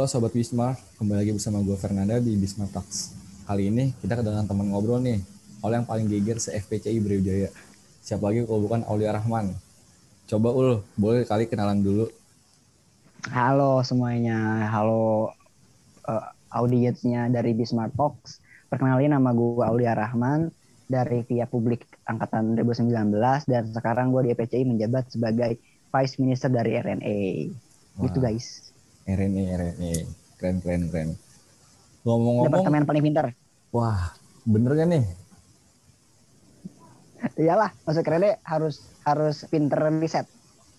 Halo Sobat Wismar, kembali lagi bersama gue Fernanda di Wismar Talks. Kali ini kita kedatangan teman ngobrol nih, oleh yang paling geger se-FPCI Brawijaya. Siapa lagi kalau bukan Aulia Rahman. Coba Ul, boleh kali kenalan dulu. Halo semuanya, halo uh, audiensnya dari Bismart Talks. Perkenalin nama gue Aulia Rahman dari Via Publik Angkatan 2019 dan sekarang gue di FPCI menjabat sebagai Vice Minister dari RNA. Wah. Gitu guys. RNA, RNA. Keren, keren, keren. Ngomong-ngomong. Departemen paling pintar. Wah, bener kan nih? Iyalah, masuk RNA harus harus pinter riset.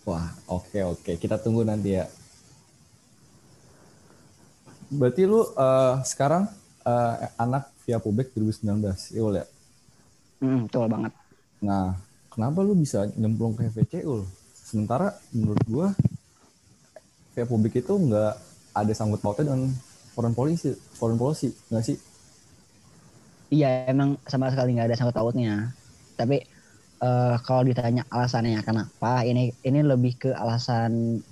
Wah, oke okay, oke. Okay. Kita tunggu nanti ya. Berarti lu uh, sekarang uh, anak via publik 2019, iya ya? Hmm, betul banget. Nah, kenapa lu bisa nyemplung ke FVC, Ul? Sementara menurut gua via publik itu nggak ada sangkut pautnya dengan foreign policy, foreign policy, nggak sih? Iya, emang sama sekali nggak ada sangkut pautnya. Tapi uh, kalau ditanya alasannya kenapa, ini ini lebih ke alasan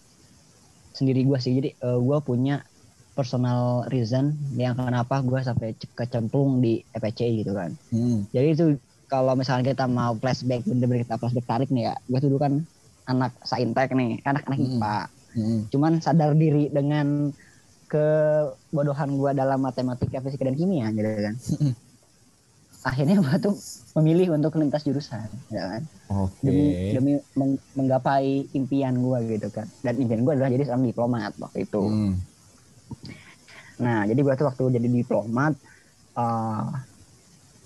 sendiri gue sih. Jadi uh, eh, gue punya personal reason yang kenapa gue sampai kecemplung di EPCI gitu kan. Hmm. Jadi itu kalau misalnya kita mau flashback bener-bener kita flashback tarik nih ya, gue tuh dulu kan anak saintek nih, anak-anak hmm. IPA. Hmm. Cuman sadar diri dengan kebodohan gue dalam matematika, fisika dan kimia gitu kan. Akhirnya gue tuh memilih untuk lintas jurusan, ya kan. Okay. Demi demi meng, menggapai impian gue gitu kan. Dan impian gue adalah jadi seorang diplomat waktu itu. Hmm. Nah, jadi gue tuh waktu jadi diplomat, uh, eh,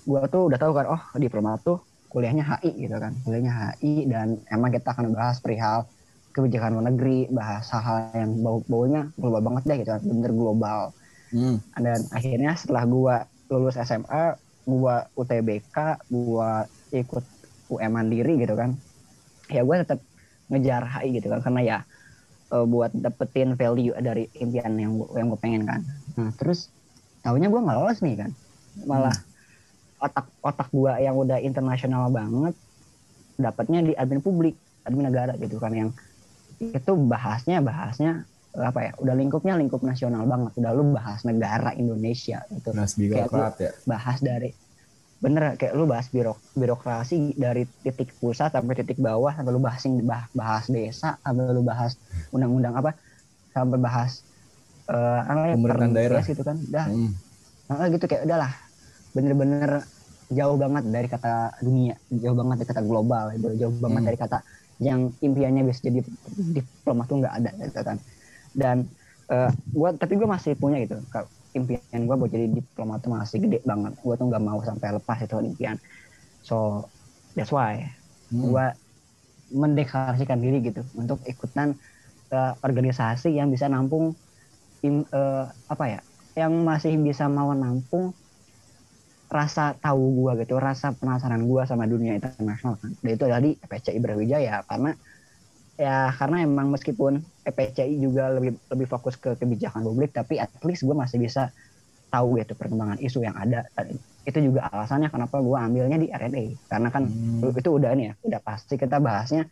gue tuh udah tahu kan, oh diplomat tuh kuliahnya HI gitu kan, kuliahnya HI dan emang kita akan bahas perihal kebijakan luar negeri, bahas hal-hal yang bau-baunya global banget deh gitu kan, bener global. Hmm. Dan akhirnya setelah gue lulus SMA, gue UTBK, gue ikut UM Mandiri gitu kan, ya gue tetap ngejar HI gitu kan, karena ya uh, buat dapetin value dari impian yang gua, yang gue pengen kan. Nah terus tahunya gue nggak lolos nih kan, malah hmm. otak otak gue yang udah internasional banget dapatnya di admin publik, admin negara gitu kan yang itu bahasnya bahasnya apa ya udah lingkupnya lingkup nasional banget. Udah lu bahas negara Indonesia gitu. Kayak ya? bahas dari bener kayak lu bahas birok birokrasi dari titik pusat sampai titik bawah sampai lu bahas bah, bahas desa sampai lu bahas undang-undang apa sampai bahas uh, apa pemerintahan daerah. gitu kan udah hmm. nah, gitu kayak udahlah bener-bener jauh banget dari kata dunia jauh banget dari kata global jauh banget hmm. dari kata yang impiannya bisa jadi diplomat tuh nggak ada gitu kan. Dan uh, gua tapi gue masih punya gitu impian gue buat jadi diplomat itu masih gede banget. Gue tuh nggak mau sampai lepas itu impian. So that's why hmm. gue mendeklarasikan diri gitu untuk ikutan uh, organisasi yang bisa nampung im, uh, apa ya yang masih bisa mau nampung rasa tahu gue gitu rasa penasaran gue sama dunia internasional. Kan dan itu adalah di PCI Brawijaya karena ya karena emang meskipun EPCI juga lebih lebih fokus ke kebijakan publik tapi at least gue masih bisa tahu gitu perkembangan isu yang ada. Dan itu juga alasannya kenapa gue ambilnya di RNA karena kan hmm. itu udah nih ya udah pasti kita bahasnya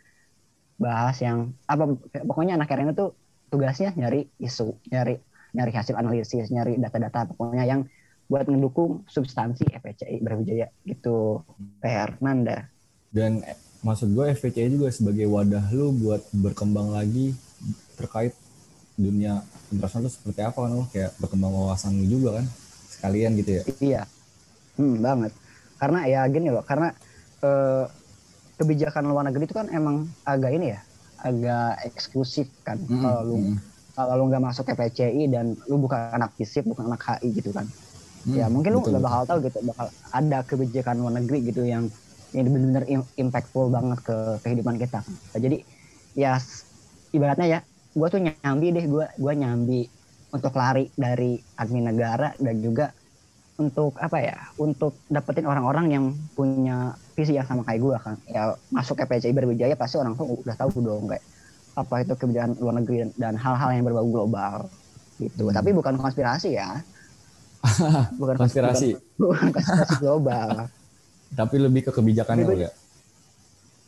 bahas yang apa pokoknya anak RNA tuh tugasnya nyari isu nyari nyari hasil analisis nyari data-data pokoknya yang buat mendukung substansi FPCI Brawijaya gitu. Fernanda dan maksud gue FPCI juga sebagai wadah lu buat berkembang lagi terkait dunia internasional itu seperti apa kan lo kayak berkembang wawasan lu juga kan? Sekalian gitu ya? Iya. Hmm, banget. Karena ya gini loh karena eh, kebijakan luar negeri itu kan emang agak ini ya agak eksklusif kan mm -hmm. kalau lu mm -hmm. kalau lu nggak masuk ke PCI dan lu bukan anak FISIP bukan anak HI gitu kan mm, ya mungkin betul, lu nggak bakal tahu gitu bakal ada kebijakan luar negeri gitu yang yang benar-benar impactful banget ke kehidupan kita. Nah, jadi ya ibaratnya ya, gue tuh nyambi deh, gue gue nyambi untuk lari dari admin negara dan juga untuk apa ya, untuk dapetin orang-orang yang punya visi yang sama kayak gue kan. Ya masuk ke PCI Berwijaya pasti orang tuh udah tahu dong kayak apa itu kebijakan luar negeri dan hal-hal yang berbau global gitu. Hmm. Tapi bukan konspirasi ya. bukan konspirasi. Bukan, bukan konspirasi global tapi lebih ke kebijakannya ya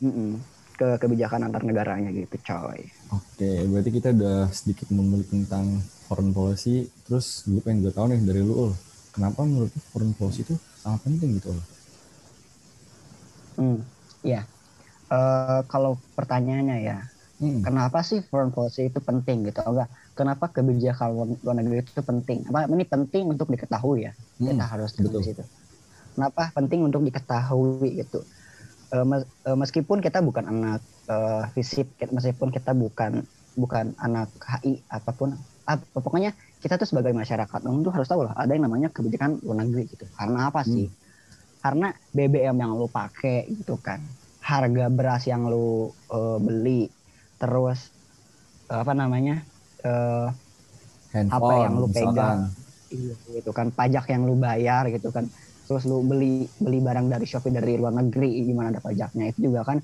mm -mm. ke kebijakan antar negaranya gitu coy oke berarti kita udah sedikit mengulik tentang foreign policy terus gue pengen gue tahu nih dari lu Ul kenapa menurut lu foreign policy itu sangat penting gitu Ul Hmm, ya. Eh, kalau pertanyaannya ya, hmm. kenapa sih foreign policy itu penting gitu? Enggak, kenapa kebijakan luar, negeri itu penting? Apa ini penting untuk diketahui ya? Hmm, Kita harus tahu betul. di situ. Kenapa penting untuk diketahui gitu? Eh, mes- eh, meskipun kita bukan anak eh, fisip, meskipun kita bukan bukan anak HI apa pun, ap- pokoknya kita tuh sebagai masyarakat umum tuh harus tahu lah ada yang namanya kebijakan luar negeri gitu. Karena apa sih? Karena BBM yang lu pakai gitu kan, harga beras yang lu eh, beli, terus apa namanya? Eh, handphone yang lu pegang. Iya, gitu kan. Pajak yang lu bayar gitu kan. Terus lu beli beli barang dari Shopee dari luar negeri gimana ada pajaknya. Itu juga kan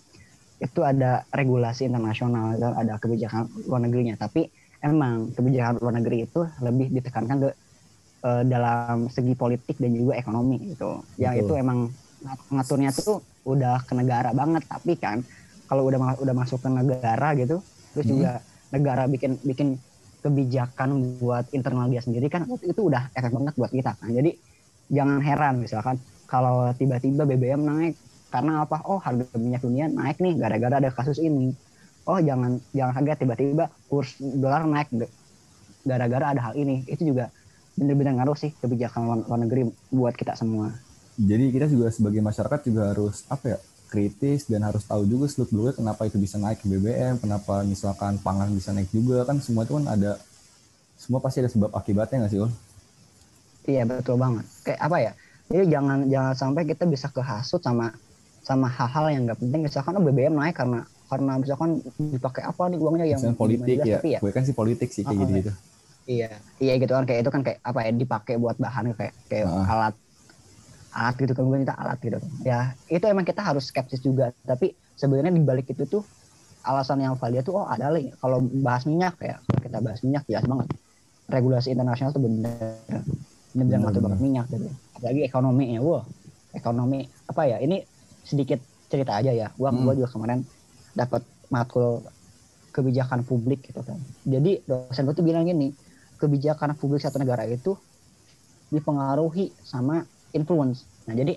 itu ada regulasi internasional kan. Ada kebijakan luar negerinya. Tapi emang kebijakan luar negeri itu lebih ditekankan ke eh, dalam segi politik dan juga ekonomi gitu. Yang Betul. itu emang ngat- ngaturnya tuh udah ke negara banget. Tapi kan kalau udah udah masuk ke negara gitu terus Hmm. juga negara bikin bikin kebijakan buat internal dia sendiri kan itu udah efek banget buat kita kan. Jadi jangan heran misalkan kalau tiba-tiba BBM naik karena apa? Oh harga minyak dunia naik nih gara-gara ada kasus ini. Oh jangan jangan kaget tiba-tiba kurs dolar naik gara-gara ada hal ini. Itu juga benar-benar ngaruh sih kebijakan luar negeri buat kita semua. Jadi kita juga sebagai masyarakat juga harus apa ya kritis dan harus tahu juga seluk beluknya kenapa itu bisa naik ke BBM kenapa misalkan pangan bisa naik juga kan semua itu kan ada semua pasti ada sebab akibatnya nggak sih Ul? Iya betul banget. Kayak apa ya? Jadi jangan jangan sampai kita bisa kehasut sama sama hal-hal yang nggak penting. Misalkan oh, BBM naik karena karena misalkan dipakai apa nih uangnya yang Misalnya politik ya. ya gue kan sih politik sih kayak Oh, gitu gitu iya iya gitu kan kayak itu kan kayak apa ya dipakai buat bahan kayak kayak Ah. alat alat gitu kan gue minta alat gitu. Ya itu emang kita harus skeptis juga. Tapi sebenarnya di balik itu tuh alasan yang valid tuh oh ada nih kalau bahas minyak ya kalau kita bahas minyak jelas banget. Regulasi internasional tuh bener. Bener ngatur banget minyak gitu. Apalagi ekonominya wah ekonomi apa ya ini sedikit cerita aja ya. Gua Hmm. gua juga kemarin dapat matkul kebijakan publik gitu kan. Jadi dosen gue tuh bilang gini kebijakan publik satu negara itu dipengaruhi sama influence nah jadi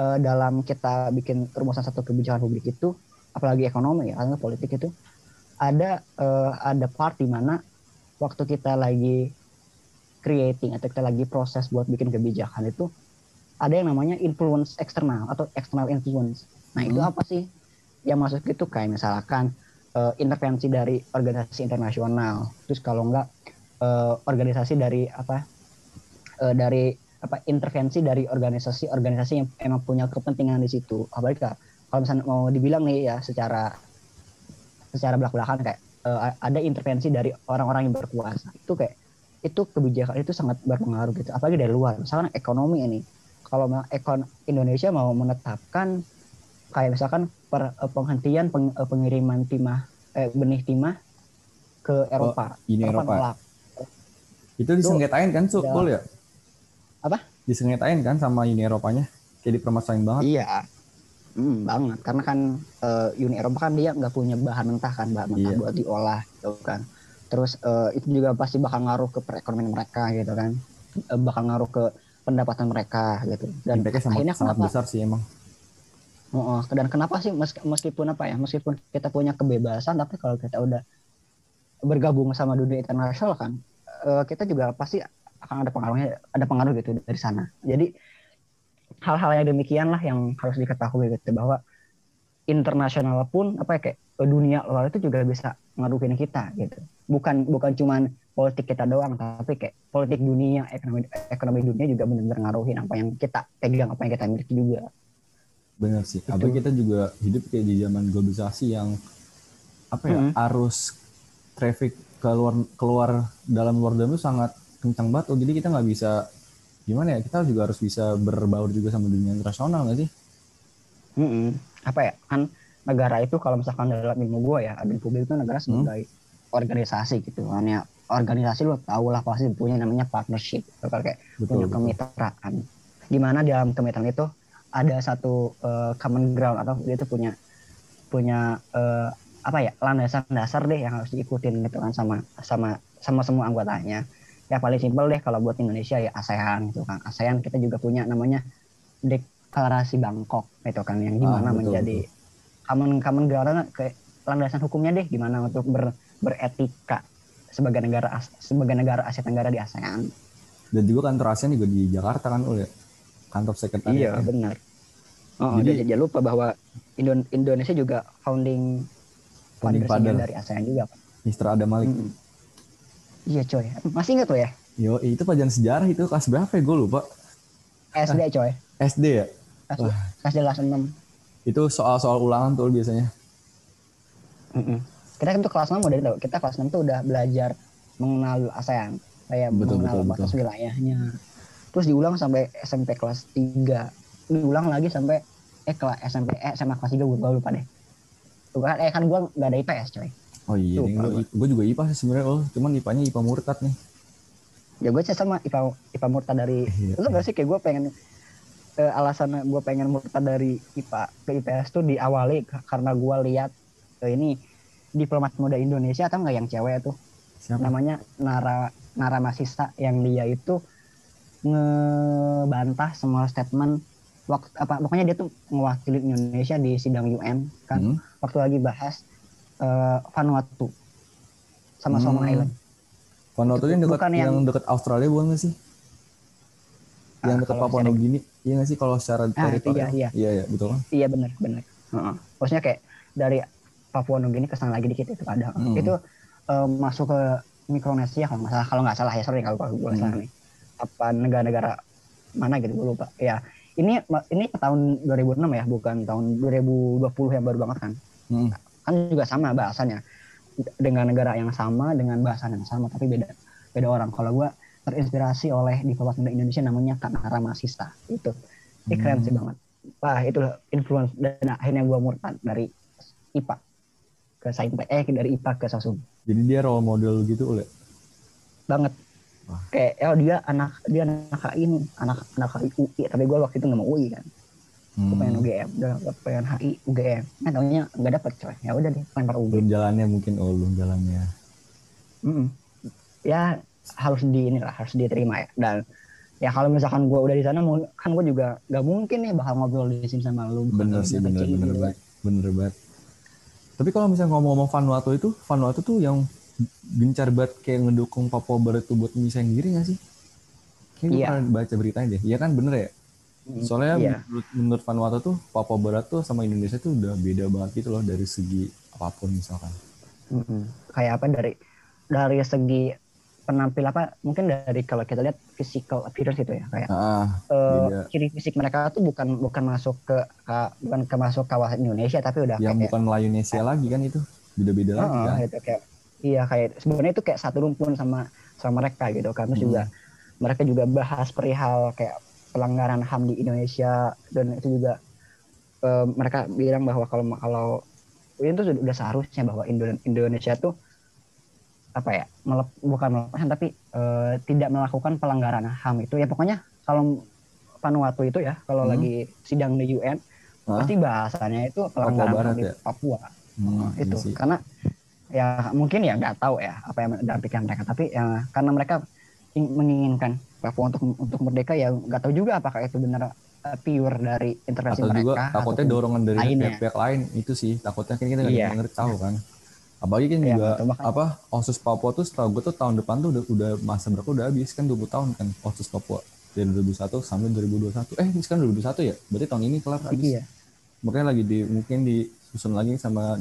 eh, dalam kita bikin rumusan satu kebijakan publik itu apalagi ekonomi ya atau politik itu ada eh, ada part di mana waktu kita lagi creating atau kita lagi proses buat bikin kebijakan itu ada yang namanya influence eksternal atau external influence. Nah itu Hmm. apa sih? Yang masuk itu kayak misalkan eh, intervensi dari organisasi internasional, terus kalau enggak eh, organisasi dari apa? eh, dari apa intervensi dari organisasi-organisasi yang emang punya kepentingan di situ. Apalagi kalau misalnya mau dibilang nih ya secara secara belak-belakan kayak eh, ada intervensi dari orang-orang yang berkuasa. Itu kayak itu kebijakan itu sangat berpengaruh gitu. Apalagi dari luar. Misalkan ekonomi ini. Kalau ekon Indonesia mau menetapkan kayak misalkan per, eh, penghentian peng- eh, pengiriman timah eh, benih timah ke Eropa. ini Eropa. nolak. itu disengketain kan Su? Ya. Apa? disengketain kan sama Uni Eropanya. Kayak dipermasalahin banget. Iya. Hmm, banget. Karena kan eh, Uni Eropa kan dia nggak punya bahan mentah kan bahan mentah Iya. buat diolah gitu kan. Terus eh, itu juga pasti bakal ngaruh ke perekonomian mereka gitu kan. Eh, bakal ngaruh ke pendapatan mereka gitu. Dan Impactnya sangat, akhirnya sangat kenapa besar sih emang. Oh, dan kenapa sih meski- meskipun apa ya meskipun kita punya kebebasan tapi kalau kita udah bergabung sama dunia internasional kan kita juga pasti akan ada pengaruhnya ada pengaruh gitu dari sana jadi hal-hal yang demikian lah yang harus diketahui gitu bahwa internasional pun apa ya kayak eh, dunia luar itu juga bisa ngaruhin kita gitu bukan bukan cuman politik kita doang tapi kayak politik dunia ekonomi ekonomi dunia juga benar-benar ngaruhin apa yang kita pegang apa yang kita miliki juga bener sih Itu. apalagi kita juga hidup kayak di zaman globalisasi yang apa ya Mhm. arus traffic keluar keluar dalam luar dalam itu sangat kencang banget oh, jadi kita nggak bisa gimana ya kita juga harus bisa berbaur juga sama dunia internasional nggak sih? Mm-mm. Apa ya kan negara itu kalau misalkan dalam ilmu gue ya admin publik itu negara sebagai organisasi gitu kan ya. Organisasi lo tau lah pasti punya namanya partnership gitu kan, kayak betul, punya betul. kemitraan. Di mana dalam kemitraan itu ada satu eh, common ground atau dia itu punya punya eh, apa ya landasan dasar deh yang harus diikutin gitu kan sama sama sama semua anggotanya ya paling simpel deh kalau buat Indonesia ya ASEAN gitu kan ASEAN kita juga punya namanya deklarasi Bangkok itu kan yang di mana Ah, betul, menjadi common common ground ke landasan hukumnya deh gimana untuk ber, beretika sebagai negara sebagai negara Asia Tenggara di ASEAN Dan juga kantor ASEAN juga di Jakarta kan Ul ya. Kantor sekretariat. iya benar oh, Jadi- jangan lupa bahwa Indo- Indonesia juga founding Founding father. dari ASEAN juga Pak. Mr. Adam Malik. Mm-mm. Iya coy, masih ingat tuh ya? Yo, itu pelajaran sejarah itu kelas berapa ya? Gue lupa. SD coy, SD ya? SD, SD kelas 6. Itu soal-soal ulangan tuh biasanya. Mm-mm. Kita kan tuh kelas 6 udah tahu, kita kelas 6 tuh udah belajar mengenal ASEAN, kayak Betul, mengenal betul, batas betul. wilayahnya. Terus diulang sampai SMP kelas 3. Diulang lagi sampai eh kelas SMP eh SMA kelas 3 gue lupa deh. Tuh kan eh kan gua nggak ada IPS coy. Oh iya, gue juga IPA sih sebenarnya oh, cuman IPA-nya IPA murtad nih. Ya gue sama IPA IPA murtad dari Iya. itu gak sih kayak gue pengen eh, alasan gue pengen murtad dari IPA ke IPS tuh diawali karena gue lihat eh, ini diplomat muda Indonesia atau enggak yang cewek tuh Siapa? namanya Nara Nara Masista yang dia itu ngebantah semua statement waktu apa pokoknya dia tuh mewakili Indonesia di sidang UN kan Hmm? waktu lagi bahas eh, Vanuatu sama Hmm. Solomon Island Vanuatu yang dekat yang, yang- dekat Australia bukan nggak sih? Yang Ah, dekat kalau Papua Nugini, iya nggak sih kalau secara itu teritorial? iya, iya. iya, iya, betul kan? Iya benar benar. Heeh. Maksudnya kayak dari Papua Nugini ke sana lagi dikit itu ada. Hmm. Itu eh, masuk ke Mikronesia kalau nggak salah kalau nggak salah ya sorry kalau gue Hmm. salah nih. Apa negara-negara mana gitu gue lupa. Ya ini ini tahun 2006 ya bukan tahun 2020 yang baru banget kan. Hmm. Kan juga sama bahasannya dengan negara yang sama dengan bahasan yang sama tapi beda beda orang. Kalau gue terinspirasi oleh diplomat muda Indonesia namanya Kak Nara Masista itu. Ini keren Hmm. sih banget. Wah itu influence dan akhirnya gue murtad dari IPA ke Saintek eh dari IPA ke Sosum Jadi dia role model gitu oleh. banget. Wah. Kayak oh dia anak dia anak HI nih, anak anak HI UI tapi gue waktu itu nggak mau UI kan. Hmm. Gue pengen UGM, udah pengen HI UGM. Nah taunya nggak dapet coy. Ya udah deh lempar UGM. Belum jalannya mungkin, oh belum jalannya. Mm-mm. Ya harus di inilah harus diterima ya dan ya kalau misalkan gue udah di sana mau- kan gue juga nggak mungkin nih bakal ngobrol di sini sama lu Bener sih, bener, Kecil bener banget. Bener banget. Tapi kalau misalnya ngomong-ngomong Vanuatu itu, Vanuatu tuh yang gencar banget kayak ngedukung Papua Barat tuh buat misahin diri gak sih? Kayak gue Iya. pernah baca beritanya deh. Iya kan bener ya? Mm, Soalnya iya. menurut, menurut Vanuatu tuh Papua Barat tuh sama Indonesia tuh udah beda banget gitu loh dari segi apa pun misalkan. Mm-mm. kayak apa dari dari segi penampil apa mungkin dari kalau kita lihat physical appearance itu ya kayak Ah, beda. ciri fisik mereka tuh bukan bukan masuk ke ka- bukan ke masuk kawasan Indonesia tapi udah yang kayak bukan Melayu-Nesia lagi kan itu. Beda-beda lagi Heeh, kan. gitu, kayak iya kayak sebenarnya itu kayak satu rumpun sama sama mereka gitu kan terus Hmm. juga mereka juga bahas perihal kayak pelanggaran HAM di Indonesia dan itu juga eh, mereka bilang bahwa kalau kalau itu sudah udah seharusnya bahwa Indo- Indonesia tuh apa ya melep, bukan melepaskan tapi eh, tidak melakukan pelanggaran HAM itu ya pokoknya kalau Vanuatu itu ya kalau Hmm. lagi sidang di UN Hah? pasti bahasanya itu pelanggaran Barat HAM di ya? Papua Hmm, itu iya sih. karena ya mungkin ya nggak tahu ya apa yang dalam pikiran mereka tapi ya karena mereka ing- menginginkan Papua untuk untuk merdeka ya nggak tahu juga apakah itu benar uh, pure dari intervensi atau mereka juga takutnya dorongan dari lainnya. pihak-pihak lain itu sih takutnya kan kita nggak Iya. ada yang ngerti tahu kan apalagi kan Iya, juga betul, makanya. apa osus Papua tuh setahu gue tuh tahun depan tuh udah, udah masa berapa udah habis kan 20 tahun kan osus Papua dari 2001 sampai 2021 eh ini sekarang 2021 ya berarti tahun ini kelar habis iya makanya lagi di mungkin disusun lagi sama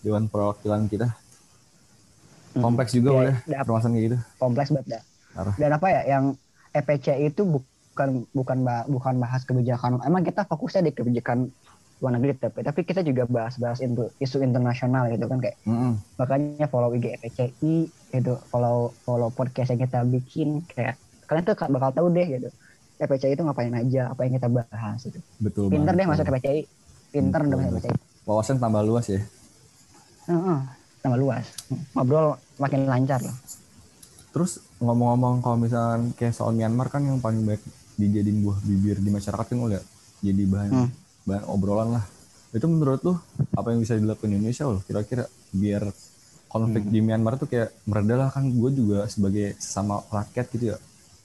Dewan Perwakilan kita Hmm. kompleks juga Iya, boleh iya. permasalahan kayak gitu kompleks banget dah. Dan apa ya yang EPC itu bukan bukan bah- bukan bahas kebijakan emang kita fokusnya di kebijakan luar negeri tapi tapi kita juga bahas-bahas itu isu internasional gitu kan kayak Mm-mm. makanya follow IG EPCI gitu follow follow podcast yang kita bikin kayak kalian tuh bakal tahu deh gitu EPCI itu ngapain aja apa yang kita bahas gitu betul pinter deh banget. masuk EPCI pinter Betul. deh masuk EPCI wawasan tambah luas ya Heeh, tambah luas ngobrol makin lancar loh Terus ngomong-ngomong kalau misalkan kayak soal Myanmar kan yang paling baik dijadiin buah bibir di masyarakat kan oleh jadi bahan Hmm. bahan obrolan lah. Itu menurut lu apa yang bisa dilakukan Indonesia loh kira-kira biar konflik Hmm. di Myanmar tuh kayak mereda lah kan gue juga sebagai sesama rakyat gitu ya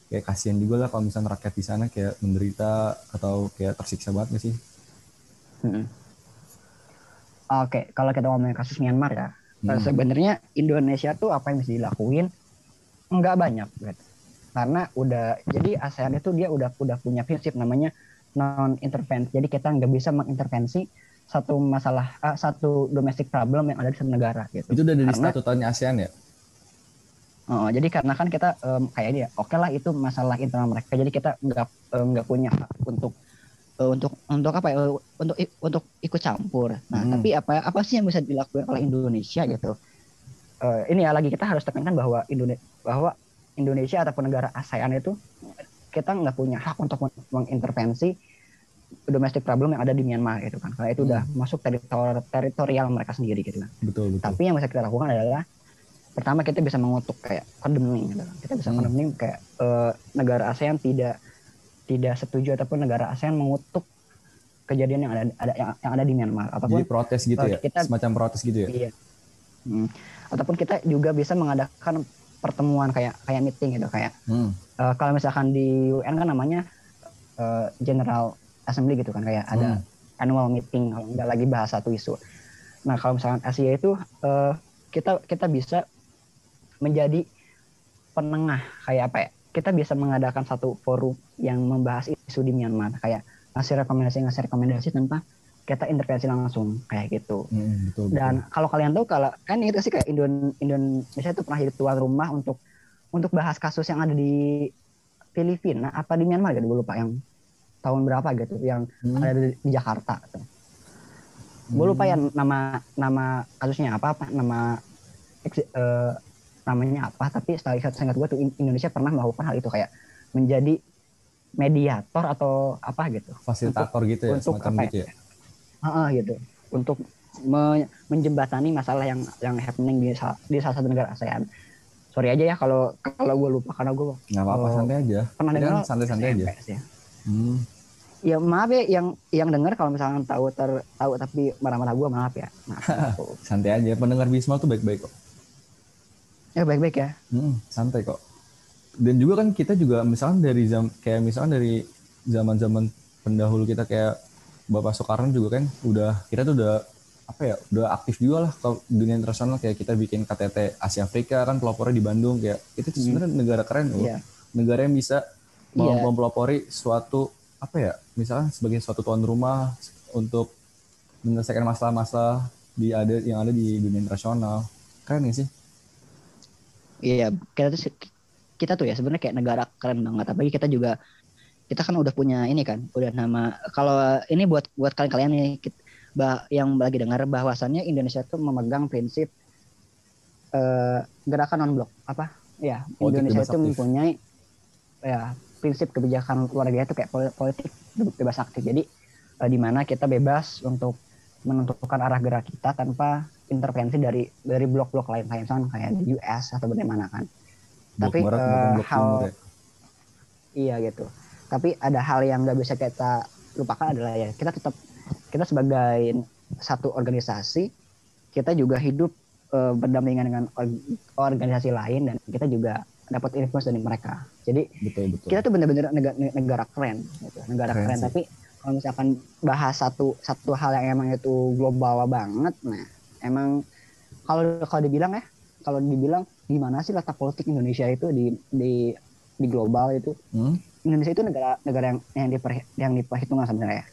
kayak kasihan juga lah kalau misalnya rakyat di sana kayak menderita atau kayak tersiksa banget gak sih? Mm-mm. Oke, kalau kita ngomongin kasus Myanmar ya, Hmm. sebenarnya Indonesia tuh apa yang bisa dilakuin nggak banyak, gitu. karena udah jadi ASEAN itu dia udah udah punya prinsip namanya non intervensi. Jadi kita nggak bisa mengintervensi satu masalah ah, satu domestic problem yang ada di satu negara gitu. Itu udah dari Karena- statutanya ASEAN ya? Oh, jadi karena kan kita em, kayak dia, oke lah itu masalah internal mereka. Jadi kita nggak nggak punya hak untuk eh, untuk untuk apa ya untuk i- untuk ikut campur. Nah, Hmm. tapi apa apa sih yang bisa dilakukan oleh Indonesia gitu? Eh, ini ya lagi kita harus tekankan bahwa Indonesia bahwa Indonesia ataupun negara ASEAN itu kita nggak punya hak untuk men- mengintervensi domestic problem yang ada di Myanmar gitu kan. Karena itu Hmm. udah masuk teritori teritorial mereka sendiri gitu kan. Betul betul. Tapi yang bisa kita lakukan adalah pertama kita bisa mengutuk kayak condemning gitu. Kita bisa Hmm. condemning kayak eh, negara ASEAN tidak tidak setuju ataupun negara ASEAN mengutuk kejadian yang ada, ada yang, yang ada di Myanmar ataupun Jadi protes gitu eh, ya? kita- Semacam protes gitu ya? iya. Hmm. Ataupun kita juga bisa mengadakan pertemuan kayak kayak meeting gitu kayak Hmm. eh, kalau misalkan di UN kan namanya eh, General Assembly gitu kan kayak ada Hmm. annual meeting kalau nggak lagi bahas satu isu. Nah kalau misalkan Asia itu eh, kita kita bisa menjadi penengah kayak apa ya? Kita bisa mengadakan satu forum yang membahas isu di Myanmar kayak ngasih rekomendasi ngasih rekomendasi tanpa kita intervensi langsung kayak gitu. Hmm, betul, betul. Dan kalau kalian tahu kalau kan itu sih kayak Indon Indonesia itu pernah jadi tuan rumah untuk untuk bahas kasus yang ada di Filipina apa di Myanmar gitu gue lupa yang tahun berapa gitu yang Hmm. ada di, di Jakarta. Gitu. Gue lupa ya nama nama kasusnya apa apa nama eh, namanya apa tapi setelah ingat ingat gue tuh In- Indonesia pernah melakukan hal itu kayak menjadi mediator atau apa gitu fasilitator gitu ya, untuk semacam apa gitu ya. Ah, gitu untuk me- menjembatani masalah yang yang happening di, di salah satu negara ASEAN. Sorry aja ya kalau kalau gue lupa karena gue Nggak apa-apa santai aja. pernah dengar santai-santai aja. Sih. Hmm. Ya maaf ya yang yang dengar kalau misalkan tahu ter tahu tapi marah-marah gue maaf ya. Maaf. Santai aja. Pendengar Bisma tuh baik-baik kok. ya baik-baik ya. Hmm, santai kok. Dan juga kan kita juga misalkan dari zam kayak misalkan dari zaman-zaman pendahulu kita kayak Bapak Soekarno juga kan udah kita tuh udah apa ya udah aktif juga lah ke dunia internasional kayak kita bikin KTT Asia Afrika kan pelopornya di Bandung kayak itu tuh sebenarnya negara keren loh Iya. negara yang bisa Iya. mem- mempelopori suatu apa ya misalnya sebagai suatu tuan rumah untuk menyelesaikan masalah-masalah di ada yang ada di dunia internasional keren gak sih Iya, kita tuh kita tuh ya sebenarnya kayak negara keren banget. Apalagi kita juga kita kan udah punya ini kan, udah nama kalau ini buat buat kalian-kalian bah, yang lagi dengar bahwasannya Indonesia tuh memegang prinsip eh, gerakan non blok apa? Ya, Politik Indonesia itu aktif. mempunyai ya prinsip kebijakan luar negeri itu kayak poli- politik bebas aktif. Jadi eh, di mana kita bebas untuk menentukan arah gerak kita tanpa intervensi dari dari blok-blok lain kayak misalnya kayak di US atau bagaimana kan. blok Tapi, barat blok hal- timur ya Iya gitu. Tapi ada hal yang nggak bisa kita lupakan adalah ya kita tetap kita sebagai satu organisasi kita juga hidup eh, berdampingan dengan or- organisasi lain dan kita juga dapat influence dari mereka. Jadi betul betul kita tuh bener-bener negara, negara keren, gitu. negara Keren keren. sih. Tapi kalau misalkan bahas satu satu hal yang emang itu global banget, nah emang kalau kalau dibilang ya, kalau dibilang gimana sih letak politik Indonesia itu di di di global itu Hmm? Indonesia itu negara negara yang yang diper, yang diperhitungkan sebenarnya.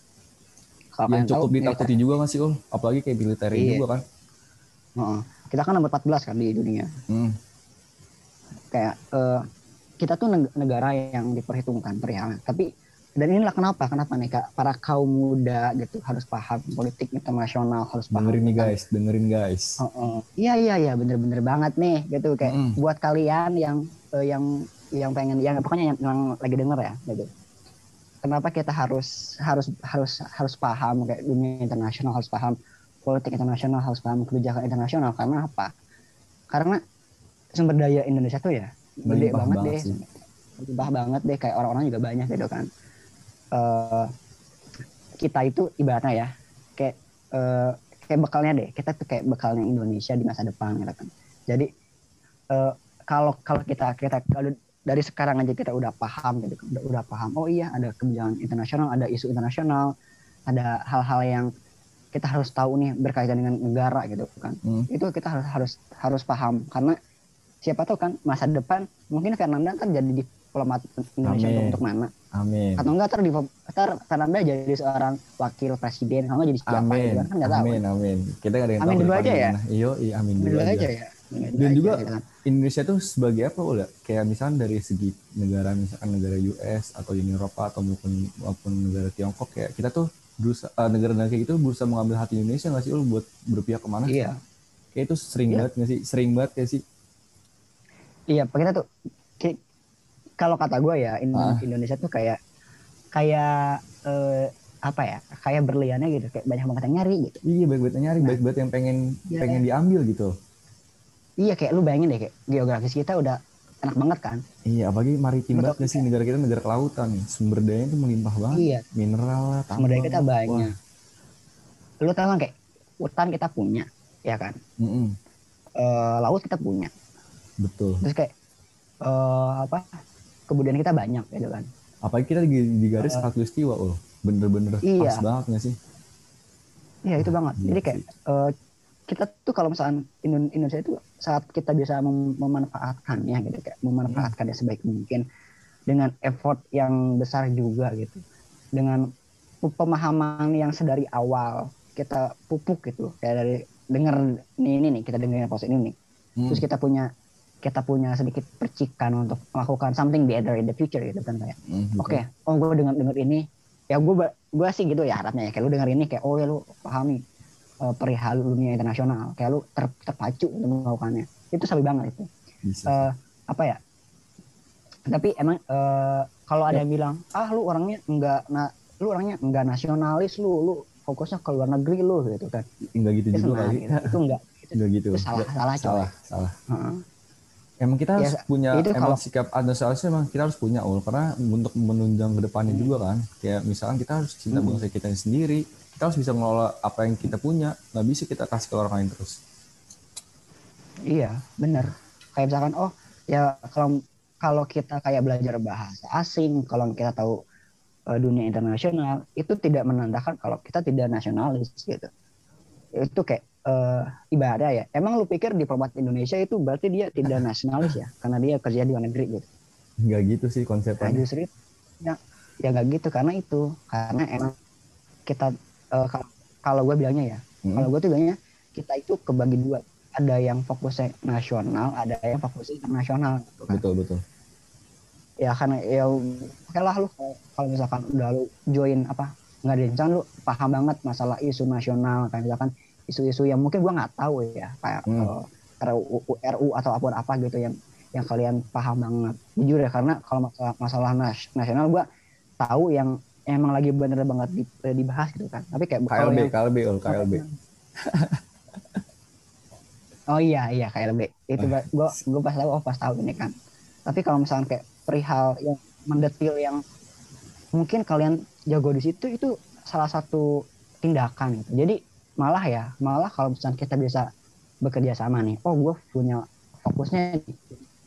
Kalau yang kalian tahu, cukup ditakuti juga nggak sih ul apalagi kayak militer Iya. juga kan Heeh. kita kan nomor 14 kan di dunia. hmm. kayak eh, kita tuh neg- negara yang diperhitungkan perihal tapi dan inilah kenapa kenapa nih kak para kaum muda gitu harus paham politik internasional harus paham dengerin nih guys dengerin guys Oh, oh. iya iya iya bener-bener banget nih gitu kayak Mm. buat kalian yang eh, yang yang pengen yang pokoknya yang, yang lagi denger ya gitu. Kenapa kita harus harus harus harus paham kayak dunia internasional harus paham politik internasional harus paham kebijakan internasional karena apa? Karena sumber daya Indonesia tuh ya gede banget, banget deh. melimpah banget deh kayak orang-orang juga banyak gitu kan. Eh, kita itu ibaratnya ya kayak eh, kayak bekalnya deh. Kita tuh kayak bekalnya Indonesia di masa depan gitu kan. Jadi eh, kalau kalau kita kita kalau dari sekarang aja kita udah paham gitu udah, udah paham oh iya ada kebijakan internasional ada isu internasional ada hal-hal yang kita harus tahu nih berkaitan dengan negara gitu kan Hmm. itu kita harus harus harus paham karena siapa tahu kan masa depan mungkin Fernanda kan jadi diplomat Indonesia Amin. untuk, mana Amin. atau enggak ntar di ntar Fernanda jadi seorang wakil presiden kalau enggak jadi siapa Amin. gitu kan kan nggak tahu Amin. Amin. Kita gak ada yang Amin tahu dulu depannya aja ya? Iyo, iya amin dulu dulu aja. aja ya Dan juga gitu. Indonesia tuh sebagai apa udah kayak misalnya dari segi negara misalkan negara US atau Uni Eropa atau maupun maupun negara Tiongkok kayak kita tuh berusaha eh, negara-negara kayak gitu berusaha mengambil hati Indonesia nggak sih Ul buat berpihak ke mana? iya Kayak itu sering Iya. banget nggak sih? Sering banget kayak sih. iya kita tuh kalau kata gue ya In- Ah. Indonesia tuh kayak kayak eh, apa ya kayak berliannya gitu kayak banyak banget yang nyari gitu Iya baik-baik nyari, Nah. baik-baik yang pengen Iya, pengen diambil gitu. Iya kayak lu bayangin deh kayak geografis kita udah enak banget kan Iya, apalagi maritim banget nggak sih negara kita negara kelautan nih. Sumber dayanya tuh melimpah banget. iya Mineral lah, sumber daya kita banyak lu tahu kan kayak hutan kita punya ya kan Wah, mm-mm, Eh, laut kita punya betul. terus kayak eh, apa kemudian kita banyak gitu kan Apalagi kita di, di garis khatulistiwa, ul. Bener-bener Iya. pas banget nggak sih? Iya itu banget. Gila Jadi kayak eh, kita tuh kalau misalkan Indo- Indonesia itu saat kita bisa mem- memanfaatkannya gitu kayak memanfaatkannya sebaik mungkin dengan effort yang besar juga gitu. Dengan pemahaman yang sedari awal kita pupuk gitu kayak dari dengar nih ini nih kita dengerin post ini nih. Hmm. Terus kita punya kita punya sedikit percikan untuk melakukan something better in the future gitu kan kayak Mm, oke oh gue denger denger ini ya gue gue sih gitu ya harapnya ya kayak lu denger ini kayak oh ya lu pahami eh, perihal dunia internasional kayak lu ter, terpacu untuk melakukannya itu sabi banget itu Bisa. Eh, apa ya tapi emang eh, kalau ada yang bilang ah lu orangnya enggak nah lu orangnya enggak nasionalis lu lu fokusnya ke luar negeri lu gitu kan Enggak gitu itu juga kali. gitu. itu enggak itu, Enggak gitu. itu salah salah salah, salah. Heeh. Emang kita harus Ya, punya itu emang kalau- sikap nasionalis emang kita harus punya ul karena untuk menunjang ke depannya Hmm. juga kan. Kayak misalkan kita harus cinta Hmm. bangsa kita sendiri. Kita harus bisa mengelola apa yang kita punya. Nggak bisa kita kasih ke orang lain terus. Iya, bener. Kayak misalkan, oh ya kalau kalau kita kayak belajar bahasa asing, kalau kita tahu eh, dunia internasional, itu tidak menandakan kalau kita tidak nasionalis gitu. Itu kayak eh, ibadah ya. Emang lu pikir diplomat Indonesia itu berarti dia tidak nasionalis ya? Karena dia kerja di luar negeri gitu. Nggak gitu sih Nah, konsepnya. justru itu, ya ya nggak gitu karena itu karena emang kita eh, kalau- gue bilangnya ya Hmm. kalau gue tuh bilangnya kita itu kebagi dua ada yang fokusnya nasional ada yang fokusnya internasional gitu kan. Betul betul. ya karena ya oke lah lu kalau- misalkan udah lu join apa nggak misalkan lu paham banget masalah isu nasional kayak misalkan isu-isu yang mungkin gua nggak tahu ya kayak Hmm. eh, RUU, RU atau apa apa gitu yang yang kalian paham banget jujur ya karena kalau masalah, masalah nas- nasional gua tahu yang emang lagi bener banget di- dibahas gitu kan tapi kayak KLB, yang KLB, ul, KLB. Oh iya iya KLB itu gua gua pas tahu oh pas tahu ini kan. Tapi kalau misalnya kayak perihal yang mendetil yang mungkin kalian jago di situ itu salah satu tindakan gitu. Jadi malah ya malah kalau misalnya kita bisa bekerja sama nih. Oh gue punya fokusnya di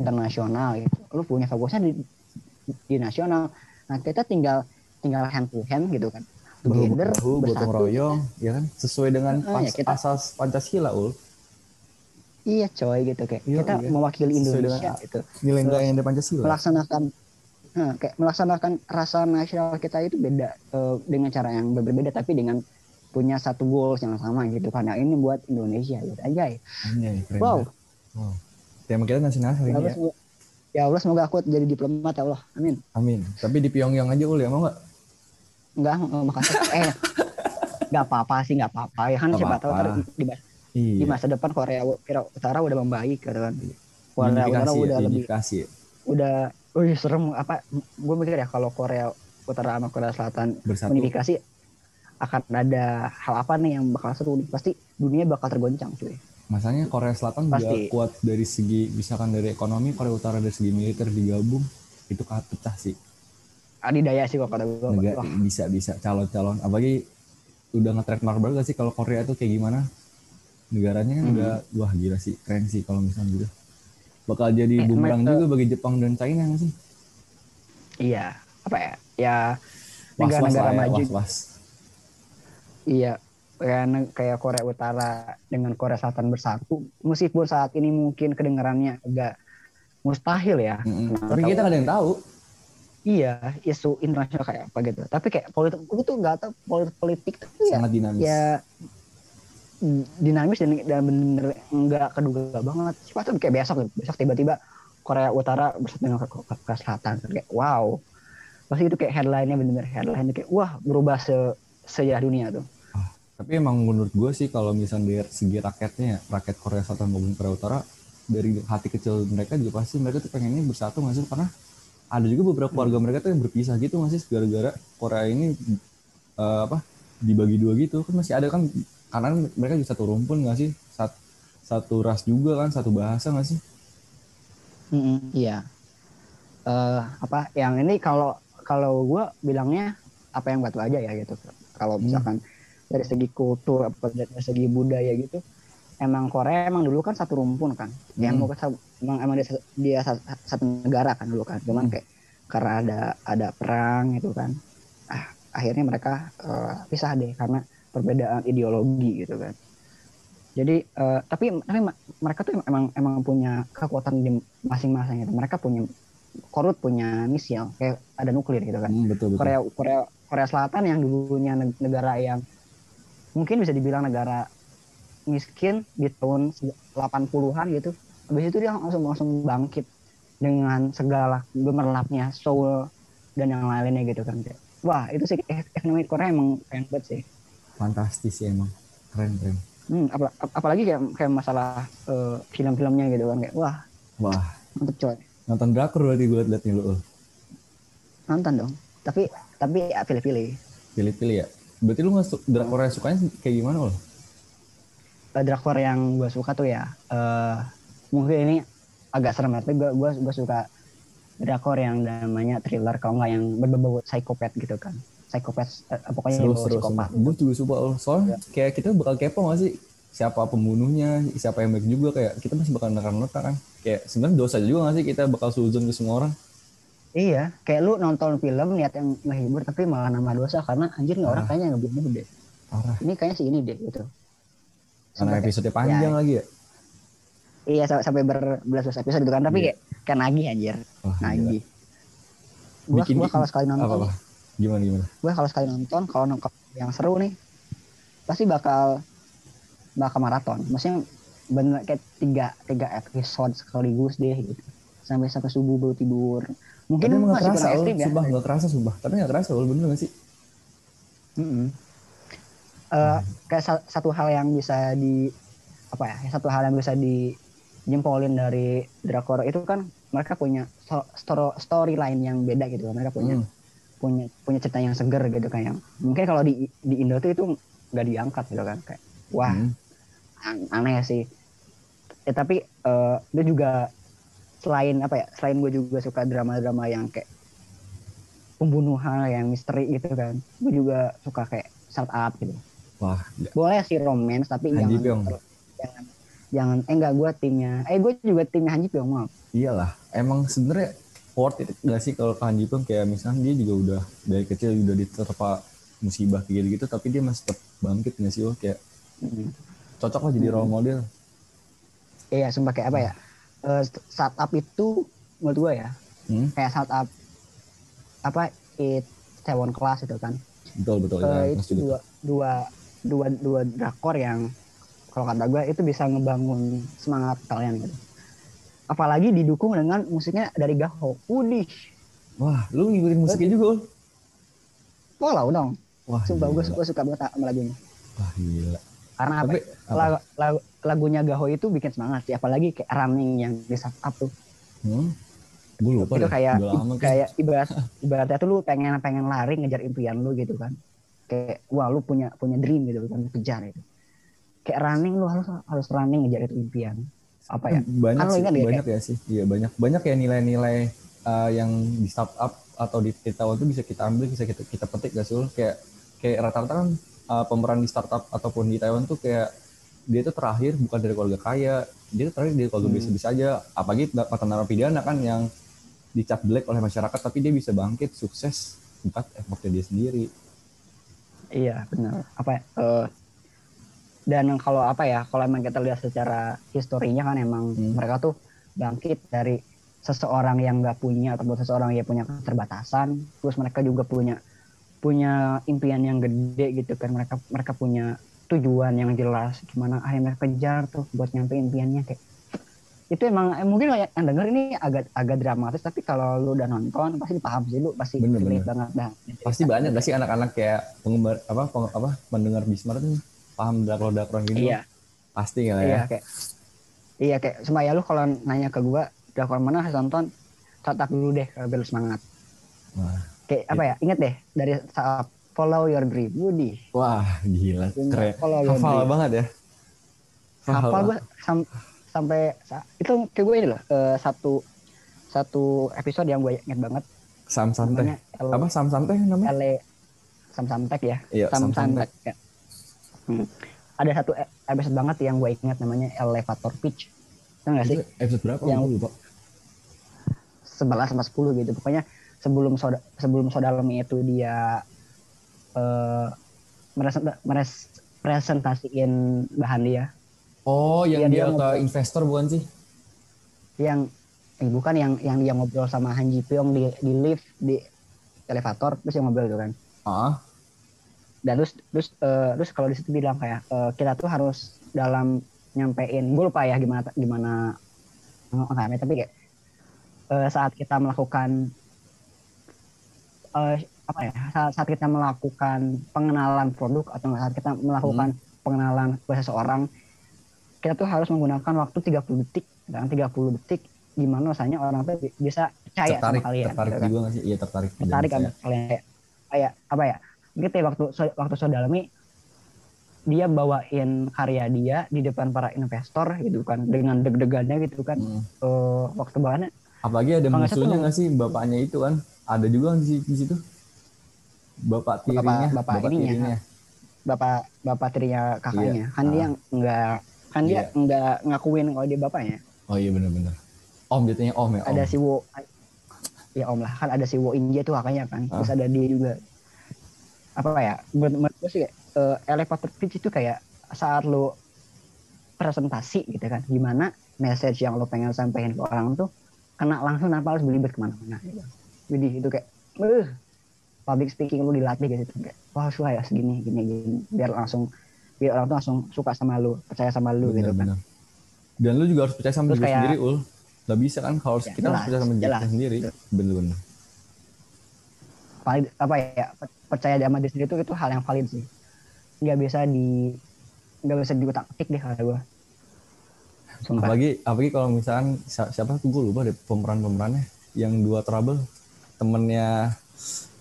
internasional gitu. Lu punya fokusnya di di nasional. Nah kita tinggal tinggal hand to hand gitu kan. Together Bahu, gotong bersatu. royong, ya kan? Sesuai dengan Ah, ya, pas- kita- asas Pancasila, ul. Iya coy gitu kayak Iya, kita iya. mewakili Indonesia gitu. Nilai-nilai yang ada Pancasila. melaksanakan nah, kayak melaksanakan rasa nasional kita itu beda eh, dengan cara yang berbeda tapi dengan punya satu goals yang sama gitu karena ini buat Indonesia gitu aja ya. Wow. Wow. Tema kita nasionalis hari Ya ini ya. ya Allah semoga aku jadi diplomat ya Allah. Amin. Amin. Tapi di Pyongyang aja ul ya mau nggak? Enggak, makasih. eh nggak apa-apa sih nggak apa-apa ya kan siapa tahu di, di Iya. masa depan Korea, Korea Utara udah membaik gitu kan. Korea Utara Unifikasi ya, udah lebih ya. udah Wih serem apa gue mikir ya kalau Korea Utara sama Korea Selatan Bersatu. unifikasi akan ada hal apa nih yang bakal seru nih pasti dunia bakal tergoncang cuy Masanya Korea Selatan juga Pasti. kuat dari segi misalkan dari ekonomi, Korea Utara dari segi militer digabung itu pecah sih. Adidaya sih kalau kata gue Negara bisa bisa. Calon-calon. Apalagi udah nge-trademark banget gak sih kalau Korea tuh kayak gimana? Negaranya kan Hmm. udah wah gila sih. Keren sih kalau misalnya gitu. Bakal jadi Eh, bumerang juga bagi Jepang dan China nggak sih? Iya, apa ya? Ya negara-negara ya, maju. was was Iya, karena kayak Korea Utara dengan Korea Selatan bersatu, meskipun saat ini mungkin kedengarannya agak mustahil ya. Nggak tapi tahu. kita nggak ada yang tahu Iya, isu internasional kayak apa gitu. Tapi kayak politik, gue tuh nggak tahu politik politik tuh ya, sangat dinamis ya dinamis dan dan bener nggak keduga banget. Siapa tuh kayak besok, besok tiba-tiba Korea Utara bersatu dengan Korea Selatan, kayak wow. Pasti itu kayak headline-nya bener-bener headline kayak wah berubah se sejarah dunia tuh. Tapi emang menurut gue sih kalau misalnya dari segi rakyatnya, rakyat Korea Selatan maupun Korea Utara, dari hati kecil mereka juga pasti mereka tuh pengennya bersatu nggak sih? Karena ada juga beberapa keluarga mereka tuh yang berpisah gitu nggak sih? Gara-gara Korea ini eh, apa dibagi dua gitu kan masih ada kan karena mereka juga satu rumpun nggak sih? Sat, satu ras juga kan, satu bahasa nggak sih? Mm-mm, iya. Eh apa yang ini kalau kalau gue bilangnya apa yang batu aja ya gitu. Kalau Hmm. misalkan dari segi kultur apa dari segi budaya gitu, emang Korea emang dulu kan satu rumpun kan. Yang Hmm. mau ke emang emang dia, satu- dia satu, negara kan dulu kan. Cuman Hmm. kayak karena ada ada perang gitu kan. Ah akhirnya mereka eh, pisah deh karena perbedaan ideologi gitu kan. Jadi eh, tapi tapi mereka tuh emang emang punya kekuatan di masing-masing gitu. Mereka punya Korut punya misil kayak ada nuklir gitu kan. Hmm, betul betul. Korea Korea Korea Selatan yang dulunya neg- negara yang mungkin bisa dibilang negara miskin di tahun 80-an gitu. Habis itu dia langsung langsung bangkit dengan segala gemerlapnya Seoul dan yang lainnya gitu kan. Wah, itu sih ek- ekonomi Korea emang keren banget sih. Fantastis sih emang, keren keren. Hmm, ap- apalagi kayak kayak masalah eh, film-filmnya gitu kan kayak wah Wah, mantep coy nonton drakor berarti gue liat nih lu. Nonton dong tapi tapi ya pilih-pilih Pilih-pilih ya. Berarti lu nggak drakor yang sukanya kayak gimana loh? Eh, drakor yang gue suka tuh ya eh mungkin ini agak serem ya, tapi gue gue gue suka drakor yang namanya thriller kalau nggak yang berbau psikopat gitu kan. Psikopat eh, pokoknya seru seru psikopat gue juga suka loh soalnya kayak kita bakal kepo gak sih? Siapa pembunuhnya? Siapa yang baik juga? Kayak kita masih bakal nerka-nerka kan? Kayak sebenarnya dosa juga gak sih kita bakal suzon ke semua orang? Iya kayak lu nonton film niat yang menghibur tapi malah nama dosa karena anjir nih orang kayaknya ngebunuh deh. Parah. Ini kayaknya sih ini deh gitu. Karena Sampai- episode panjang ya, lagi ya iya sampai, sampai berbelas episode gitu kan. Tapi Iya. kayak kan nagih anjir. Gila. nagih. Gua Bikin- gua kalau sekali nonton apa apa? Gimana gimana? gue kalau sekali nonton kalau nonton yang seru nih pasti bakal bakal maraton. Maksudnya bener kayak tiga tiga episode sekaligus deh gitu. Sampai sampai subuh baru tidur. Mungkin tapi masih kerasa ekstrim ya. sumpah gak kerasa sumpah. Tapi gak kerasa loh bener gak sih? Mm-mm. Eh, kayak sa- satu hal yang bisa di apa ya satu hal yang bisa dijempolin dari drakor itu kan mereka punya storyline yang beda gitu mereka punya Hmm. punya punya cerita yang seger gitu kan yang mungkin kalau di di Indo tuh itu nggak diangkat gitu kan kayak wah Hmm. an- aneh sih ya tapi eh dia juga selain apa ya selain gue juga suka drama-drama yang kayak pembunuhan yang misteri gitu kan gue juga suka kayak startup gitu wah boleh sih romance tapi Han Ji jangan Pyong. ter- jangan jangan eh enggak gue timnya. Eh gue juga timnya Han Ji Pyong maaf iyalah emang sebenarnya worth it gak sih kalau Kan Ji Pyong kayak misalnya dia juga udah dari kecil udah diterpa musibah kayak gitu, tapi dia masih tetap bangkit gak sih Ul? kayak cocok lah jadi role model. Iya sumpah kayak apa ya? Eh, startup itu menurut gue ya Hmm, kayak startup apa it Taiwan Class itu kan. Betul betul. Eh, ya, itu dua dua dua dua drakor yang kalau kata gue itu bisa ngebangun semangat kalian gitu apalagi didukung dengan musiknya dari Gaho Udih Wah, lu ngikutin musiknya juga, Ul? Wow dong Wah, sumpah gue gue suka banget sama lagunya Wah, gila. karena apa, Tapi, apa? Lagu, lagu- lagunya Gaho itu bikin semangat sih apalagi kayak running yang di startup tuh Hmm? Gue lupa itu deh. kayak lama kan. kayak ibarat ibaratnya tuh lu pengen pengen lari ngejar impian lu gitu kan kayak wah lu punya punya dream gitu kan kejar itu kayak running lu harus harus running ngejar itu impian apa ya banyak Kan sih, ingat ya, banyak ya sih. Iya, banyak. Banyak ya nilai-nilai uh, yang di startup atau di kita itu bisa kita ambil, bisa kita kita petik gak sih, Ul? Kayak kayak rata-rata kan uh, pemeran di startup ataupun di Taiwan tuh kayak dia tuh terakhir bukan dari keluarga kaya dia tuh terakhir dari keluarga Hmm. biasa-biasa aja apalagi mantan narapidana kan yang dicap jelek oleh masyarakat tapi dia bisa bangkit sukses berkat effortnya dia sendiri Iya benar. Apa ya, eh, dan kalau apa ya kalau emang kita lihat secara historinya kan emang Hmm. mereka tuh bangkit dari seseorang yang nggak punya ataupun seseorang yang punya keterbatasan terus mereka juga punya punya impian yang gede gitu kan mereka mereka punya tujuan yang jelas gimana akhirnya mereka kejar tuh buat nyampe impiannya kayak itu emang eh, mungkin kayak yang denger ini agak agak dramatis tapi kalau lu udah nonton pasti paham sih lu pasti Bener, bener. banget dah pasti banyak gak sih anak-anak kayak penggemar apa peng- apa mendengar Bismar tuh paham drakor-drakor gitu iya pasti ya Iya kayak iya kayak cuma ya lu kalau nanya ke gua drakor mana harus nonton tatap dulu deh kalau biar semangat. Wah. Kayak apa ya? Ingat deh dari saat follow your dream. Wudi. wah gila keren Follow your hafal dream. banget ya Hafal gua sam- sampai sa- itu kayak gue ini loh eh, satu satu episode yang gue inget banget Sam L- apa Sam teh namanya L Sam Samtek ya. iya Sam Sam Samtek ya. Hmm. Ada satu e- episode banget yang gue ingat namanya Elevator Pitch. Tahu nggak sih? Itu episode berapa Yang- lupa 11 sama 10 gitu. Pokoknya sebelum soda sebelum Sodalemi itu dia eh meres- presentasiin bahan dia oh yang Iya, dia dia ke ngobrol. investor bukan sih yang eh bukan yang yang dia ngobrol sama Han Ji Pyong di di lift di elevator terus yang ngobrol tuh kan. ah Dan terus terus eh, terus kalau di situ bilang kayak eh, kita tuh harus dalam nyampein gue lupa ya gimana gimana ngomongnya tapi kayak eh, saat kita melakukan eh, apa ya saat, saat kita melakukan pengenalan produk atau saat kita melakukan pengenalan ke seseorang kita tuh harus menggunakan waktu 30 detik dan 30 detik gimana rasanya orang tuh bi- bisa percaya tertarik sama kalian tertarik gitu kan. juga nggak sih iya tertarik tertarik sama percaya. kalian kayak kayak apa ya gitu ya waktu waktu Sodalemi dia bawain karya dia di depan para investor gitu kan dengan deg-degannya gitu kan. Hmm. Eh, waktu bahannya apalagi ada musuhnya nggak sih? Bapaknya itu kan. Ada juga kan di, di situ. Bapak tirinya. bapak ininya. tirinya. Bapak bapak tirinya kakaknya. Kan dia nggak kan dia Iya. nggak ngakuin kalau dia bapaknya. Oh iya benar-benar om jatuhnya om ya om. ada si Wo. Ya om lah. Kan ada si Wo Inje tuh kakaknya kan. Ah. terus ada dia juga apa ya menurut menurut gue sih eh, elevator pitch itu kayak saat lo presentasi gitu kan gimana message yang lo pengen sampaikan ke orang tuh kena langsung tanpa harus belibet ke mana-mana. Gitu. jadi itu kayak uh, public speaking lo dilatih gitu kayak wah susah ya segini gini gini. Biar langsung biar orang tuh langsung suka sama lu percaya sama lu gitu kan. Dan lu juga harus percaya sama diri sendiri ul. Nggak bisa kan kalau Ya, kita harus jelas, percaya sama diri sendiri. Bener-bener valid apa ya per- percaya sama diri sendiri itu itu hal yang valid sih. Nggak bisa di nggak bisa diutak atik deh kalau gue sumpah. Apalagi apalagi kalau misalkan si- siapa tuh gue lupa deh pemeran pemerannya yang dua trouble temennya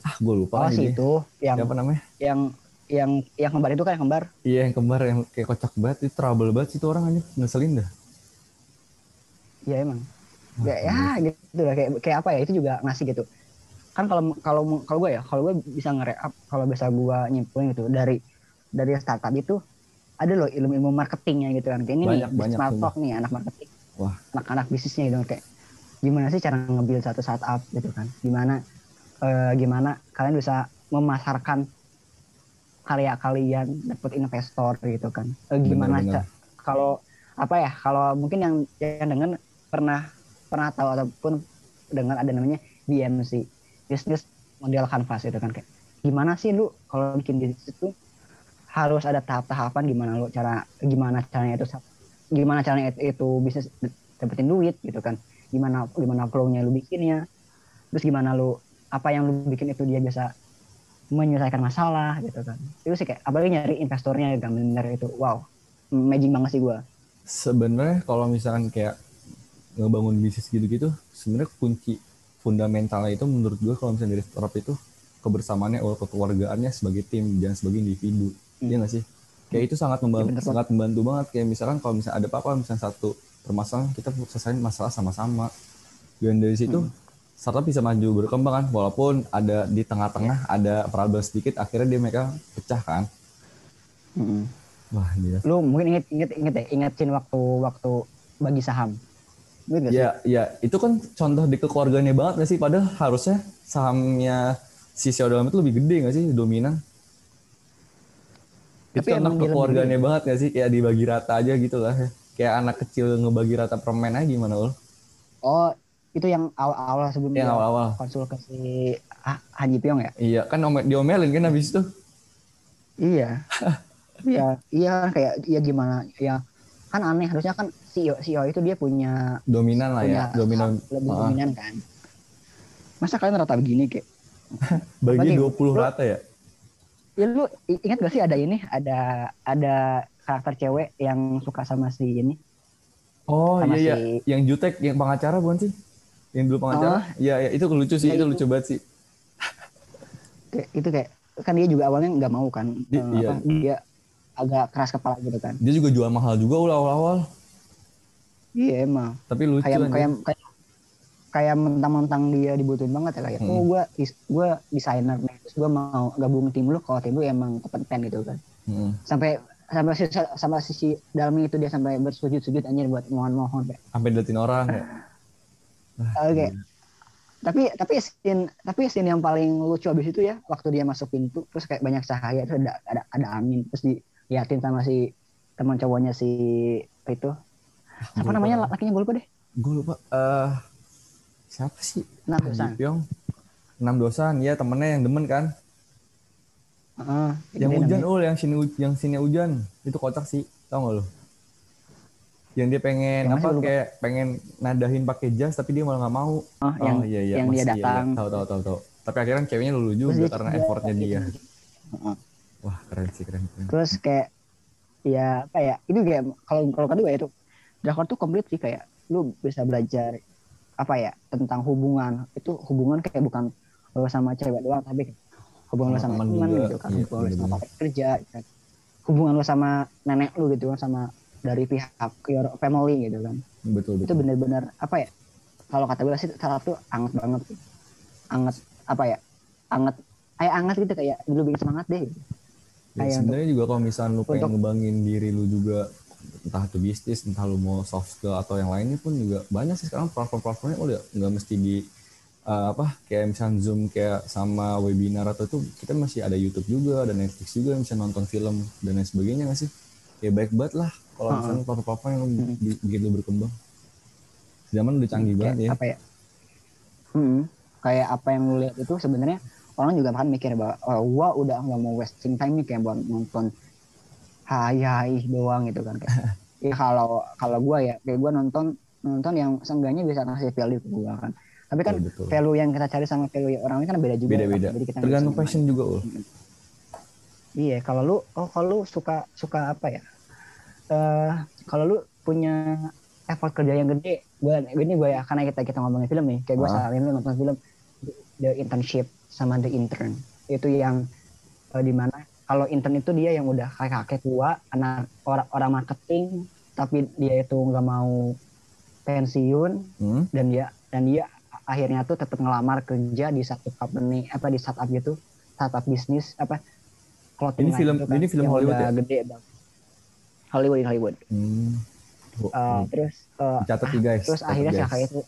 ah gue lupa oh sih itu yang siapa namanya? yang yang yang kembar itu kan yang kembar? Iya yang kembar yang kayak kocak banget itu trouble banget sih itu orang aja ngeselin dah. Ya emang. Ya, ya gitu lah kayak kayak apa ya itu juga ngasih gitu kan kalau kalau kalau gue ya kalau gue bisa nge-up kalau bisa gue nyimpulin gitu dari dari startup itu ada loh ilmu-ilmu marketingnya gitu kan kayak ini Banyak, nih banyak, smart talk nih anak marketing Wah. anak-anak bisnisnya gitu kayak gimana sih cara nge-build satu startup gitu kan gimana eh, gimana kalian bisa memasarkan karya kalian dapat investor gitu kan Eh, gimana ca- kalau apa ya kalau mungkin yang yang dengan pernah pernah tahu ataupun dengar ada namanya BMC bisnis model canvas gitu kan kayak gimana sih lu kalau bikin bisnis itu harus ada tahap-tahapan gimana lu cara gimana caranya itu gimana caranya itu, itu bisnis dapetin duit gitu kan. Gimana gimana flow-nya lu bikinnya terus gimana lu apa yang lu bikin itu dia bisa menyelesaikan masalah gitu kan. Itu sih kayak apalagi nyari investornya kan bener itu wow amazing banget sih gua. Sebenarnya kalau misalkan kayak ngebangun bisnis gitu-gitu sebenarnya kunci fundamentalnya itu menurut gue kalau misalnya dari startup itu kebersamaannya atau kekeluargaannya sebagai tim jangan sebagai individu Hmm. Iya nggak sih kayak itu sangat membantu banget. sangat membantu banget kayak misalkan kalau misalnya ada apa-apa misalnya satu permasalahan kita selesaiin masalah sama-sama dan dari situ Hmm. startup bisa maju berkembang kan walaupun ada di tengah-tengah ada problem sedikit akhirnya dia mereka pecah kan Mm-mm. wah gila Lu mungkin inget inget inget ya, ingetin waktu waktu bagi saham. Gak sih? ya ya itu kan contoh di kekeluargaannya banget gak sih? Padahal harusnya sahamnya si CEO dalam itu lebih gede gak sih dominan? Itu Tapi dia lebih kekeluargaannya banget gak sih? Kayak dibagi rata aja gitu lah ya. kayak anak kecil ngebagi rata permen aja gimana lo Oh, itu yang awal-awal sebelum yang dia awal-awal. Konsul ke si Ah- Haji Pyong ya? iya kan ome- diomelin kan habis itu. Iya. Iya, iya kayak iya gimana? Ya kan aneh. Harusnya kan CEO CEO itu dia punya dominan lah ya punya dominan saham lebih Ah. dominan kan. Masa kalian rata begini kayak bagi 20 lu- rata ya? Ya lu ingat gak sih ada ini? Ada ada karakter cewek yang suka sama si ini? Oh sama iya iya. si- yang jutek yang pengacara bukan sih? Yang dulu Oh. pengacara iya iya. Itu lucu sih Iya, itu itu. lucu banget sih. Kayak itu kayak kan dia juga awalnya nggak mau kan Di- eh, iya. dia agak keras kepala gitu kan. Dia juga jual mahal juga awal-awal iya emang. Tapi lucu kayak kayak kayak kayak mentang-mentang dia dibutuhin banget ya kayak Hmm. oh gue gue desainer nih terus gue mau gabung tim lu kalau tim lu emang kompeten gitu kan. Mm-mm. sampai sampai si sama sisi dalamnya itu dia sampai bersujud-sujud anjir buat mohon-mohon sampai diliatin orang ya? Oke. Tapi tapi scene tapi scene yang paling lucu abis itu ya waktu dia masuk pintu terus kayak banyak cahaya terus ada ada, ada angin terus diliatin sama si teman cowoknya si itu apa Gua namanya? lupa. lakinya gue lupa deh. Gue lupa. Eh siapa sih? Haji dosan. Pyong enam dosan. Ya temennya yang demen kan? Heeh, itu yang dia hujan. namanya. ul yang sini yang sini hujan. Itu kocak sih. Tau gak lo yang dia pengen Yang apa kayak pengen nadahin pakai jas tapi dia malah nggak mau. Oh, yang iya, iya, yang dia iya, iya. datang. Tahu tahu tahu tahu tapi akhirnya ceweknya lulu Terus juga dia- karena dia- effortnya dia. Heeh. wah keren sih keren keren. Terus kayak ya apa ya? Itu kayak kalau kalau kedua itu drakor tuh komplit sih kayak lu bisa belajar apa ya tentang hubungan. Itu hubungan kayak bukan lo sama cewek doang tapi hubungan lo Sama teman gitu kan. Iya, hubungan lo sama kerja gitu kan. hubungan lo sama nenek lu gitu kan sama dari pihak your family gitu kan. Betul itu betul. bener-bener apa ya kalau kata gue sih salah tuh anget banget. Anget apa ya anget kayak anget gitu kayak dulu bikin semangat deh. Gitu. Ya, Kayak sebenarnya juga kalau misalnya lu pengen untuk- ngembangin diri lu juga entah itu bisnis, entah lu mau soft skill atau yang lainnya pun juga banyak sih sekarang platform-platformnya udah nggak mesti di uh, apa kayak misalnya Zoom kayak sama webinar atau itu kita masih ada YouTube juga, ada Netflix juga yang bisa nonton film dan lain sebagainya nggak sih? Ya baik banget lah kalau Uh-uh. misalnya platform-platform yang Hmm. bi- bikin lu berkembang. Zaman udah canggih kayak banget ya. apa ya Hmm, kayak apa yang lu lihat itu sebenarnya orang juga akan mikir bahwa oh, gua udah nggak mau wasting time nih kayak buat nonton hai hai doang gitu kan kayak ya kalau kalau gua ya kayak gua nonton nonton yang seenggaknya bisa ngasih value ke gua kan tapi kan betul. value yang kita cari sama value orang ini kan beda juga Beda-beda. Jadi kita Tergantung passion juga, Ul. Iya, kalau lu oh kalau lu suka suka apa ya? Eh kalau lu punya effort kerja yang gede, gue ini gue ya karena kita kita ngomongin film nih, kayak gue Ah. saranin lu nonton film The Internship sama The Intern. Itu yang eh, di mana kalau intern itu dia yang udah kayak kakek tua, anak orang orang marketing, tapi dia itu nggak mau pensiun Hmm? dan dia dan dia akhirnya tuh tetap ngelamar kerja di satu company apa di startup gitu startup bisnis apa clothing Ini line film- gitu kan, ini film Hollywood ya? gede banget Hollywood in Hollywood Hmm. Oh, Uh, terus uh, Catat nih guys. terus catat, akhirnya guys. kakak itu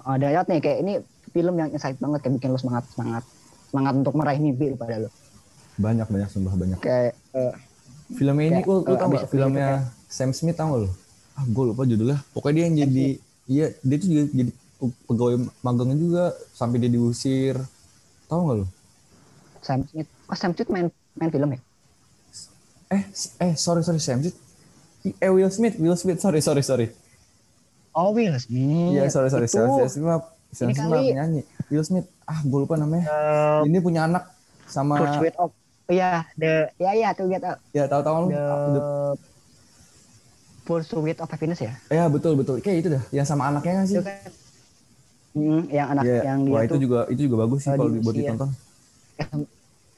uh, ada lihat nih kayak ini film yang insight banget kayak bikin lu semangat semangat semangat untuk meraih mimpi pada lu banyak banyak sumpah banyak. kayak uh, Filmnya ini, Kayak, lu, lu tau gak filmnya Sam Smith tau gak lu? Ah, gue lupa judulnya. Pokoknya dia yang jadi, iya dia tuh juga jadi pegawai magangnya juga sampai dia diusir. Tahu gak lu? Sam Smith oh Sam Smith main main film ya Eh, eh sorry sorry Sam Smith. Eh Will Smith, Will Smith, sorry sorry sorry. oh Will Smith Iya sorry sorry. itu Sam Smith Sam Ini Smith penyanyi. Will Smith, ah gue lupa namanya. uh, Ini punya anak sama, Pursuit of Iya, the ya ya tuh get out. ya tahu-tahu lu? The Ah, the- Pursuit of Happiness ya. Ya betul betul. Kayak itu dah. Yang sama anaknya nggak sih? Itu kan Hmm, yang anak Iya. yang dia Wah tuh itu juga itu juga bagus sih eh, kalau buat iya. ditonton.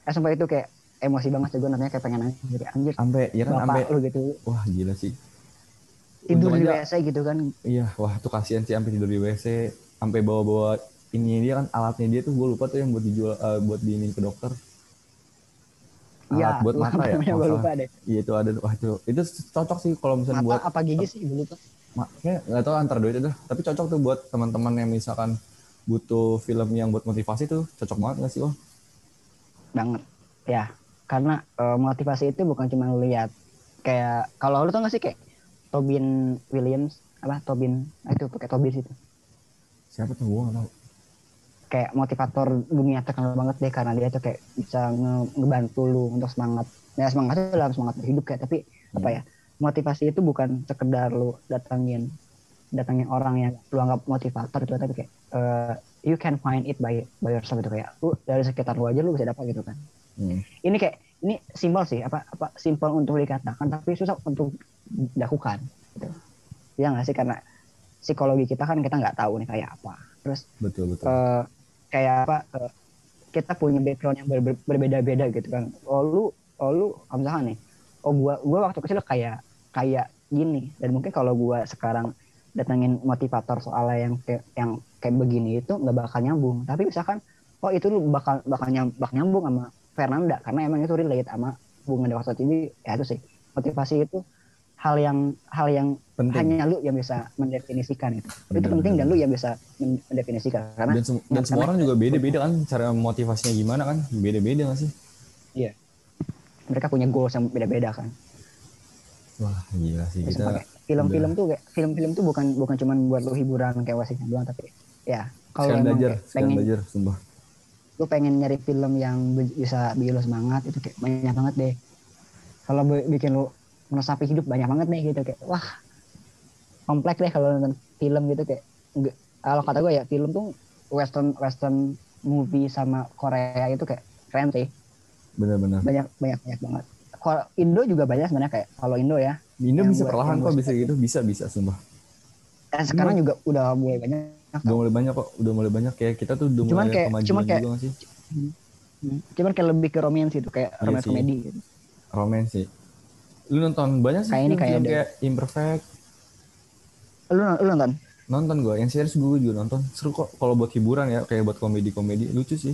eh, sumpah itu kayak emosi banget sih gue nontonnya kayak pengen nangis jadi anjir Sampai ya kan sampai lu gitu wah gila sih. tidur Untung di aja- WC gitu kan Iya, wah tuh kasihan sih sampai tidur di WC, sampai bawa-bawa ini dia kan alatnya dia tuh gue lupa tuh yang buat dijual eh, buat diinin ke dokter Iya, alat buat gua mata ya? namanya gua lupa deh. iya itu ada. Wah itu itu cocok sih kalau misalnya Mata buat apa gigi sih gue lupa. makanya nggak tahu antar dua itu. Tapi cocok tuh buat teman-teman yang misalkan butuh film yang buat motivasi tuh cocok banget nggak sih oh banget. Ya karena eh, motivasi itu bukan cuma lu lihat. Kayak kalau lu tau gak sih kayak Tobin Williams apa Tobin itu pakai Tobin itu siapa tuh? Gue nggak tahu kayak motivator dunia terkenal banget deh karena dia tuh kayak bisa nge- ngebantu lu untuk semangat. Ya semangat itu dalam semangat berhidup kayak tapi apa ya motivasi itu bukan sekedar lu datangin datangin orang yang lu anggap motivator itu tapi kayak eh, you can find it by by yourself itu kayak lu dari sekitar lu aja lu bisa dapat gitu kan. Hmm. ini kayak ini simpel sih apa apa simpel untuk dikatakan tapi susah untuk dilakukan gitu. ya nggak sih? Karena psikologi kita kan kita nggak tahu nih kayak apa. Terus betul betul. eh, kayak apa eh, kita punya background yang ber- ber- berbeda-beda gitu kan. Oh lu oh lu nih. Oh gua gua waktu kecil kayak kayak gini. Dan mungkin kalau gua sekarang datangin motivator soalnya yang kayak yang kayak begini itu nggak bakal nyambung. Tapi misalkan oh itu lu bakal bakal nyam, bakal nyambung sama Fernanda. Karena emang itu relate sama bunga dewasa TV ya itu sih. Motivasi itu hal yang hal yang penting hanya lu yang bisa mendefinisikan itu itu Benar, penting dan benar. lu yang bisa men- mendefinisikan karena dan, sem- dan semua karena- orang juga beda-beda kan cara motivasinya gimana kan beda-beda nggak sih mereka punya goals yang beda-beda kan. wah gila sih Terus kita film-film tuh kayak film-film tuh bukan bukan cuman buat lu hiburan kayak wasiknya doang tapi ya kalau emang belajar pengen belajar sumpah lu pengen nyari film yang bi- bisa bikin lu semangat itu kayak banyak banget deh. Kalau bi- bikin lu meresapi hidup banyak banget nih gitu kayak wah kompleks deh kalau nonton film gitu kayak nggak- kalau kata gue ya film tuh western western movie sama Korea itu kayak keren sih benar-benar banyak banyak banyak banget. Kalau Indo juga banyak sebenarnya kayak kalau Indo ya Indo bisa buat- perlahan kok bisa gitu bisa bisa sumpah Eh, sekarang juga udah mulai banyak. udah mulai banyak kok udah mulai banyak kayak kita tuh udah Cuman mulai kayak- kemajuan cuman kayak- juga sih Hmm. Cuman kayak lebih ke romance gitu, kayak Iya romance sih. komedi gitu. romance sih lu nonton banyak sih Kayak ini, kayak kayak imperfect. Lu, lu nonton? nonton gue yang serius gue juga nonton. Seru kok. Kalau buat hiburan ya kayak buat komedi komedi lucu sih.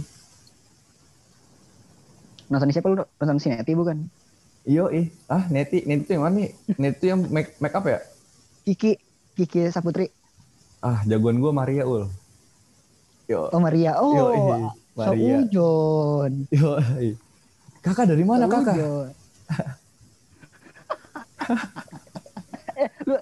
Nonton siapa lu? Nonton Sineti bukan? iyo ih ah neti. Neti tuh yang mana nih? Neti tuh yang make make up ya? Kiki, Kiki Saputri. ah jagoan gue Maria ul. Yo. Oh Maria. Oh, yo ih, Maria. Seujon. yo ih. kakak dari mana kakak? Seujon. eh, lu,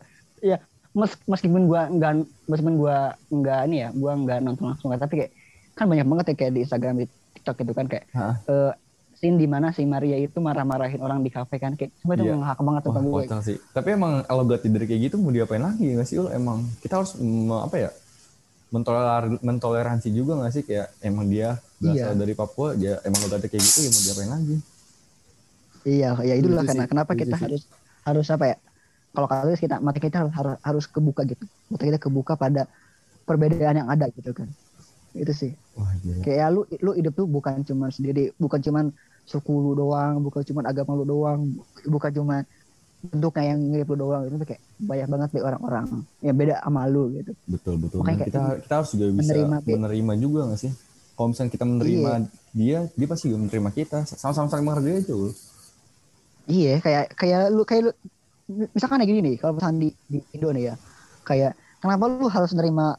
ya, mes, meskipun gua enggak meskipun gua enggak ini ya, gua enggak nonton langsung tapi kayak kan banyak banget ya kayak di Instagram di TikTok itu kan kayak Hah? eh scene di mana si Maria itu marah-marahin orang di kafe kan kayak semua itu Iya. ngehak banget tuh gue. kocak sih. Tapi emang kalau gak tidur kayak gitu mau diapain lagi nggak sih? Ul? Emang kita harus apa ya? Mentoler mentoleransi juga nggak sih? Kayak emang dia berasal Iya. dari Papua, dia emang lo kayak gitu ya mau diapain lagi? Iya, ya itulah Itu karena sih, kenapa itu kita sih. harus harus apa ya? Kalau Luis, kita mata kita harus harus kebuka gitu. Mata kita kebuka pada perbedaan yang ada gitu kan. Itu sih. Wah gila. Kayak ya, lu lu hidup tuh bukan cuman sendiri, bukan cuman suku lu doang, bukan cuman agama lu doang, bukan cuman bentuknya yang mirip lu doang itu kayak banyak banget deh orang-orang yang beda sama lu gitu. Betul betul. Makanya kayak kita kita harus juga bisa menerima, menerima, juga nggak sih? Kalau misalnya kita menerima dia, dia pasti juga menerima kita. Sama-sama saling menghargai aja. Iya, kayak kayak lu kayak lu misalkan kayak gini nih, kalau misalkan di, di Indo nih ya, kayak kenapa lu harus nerima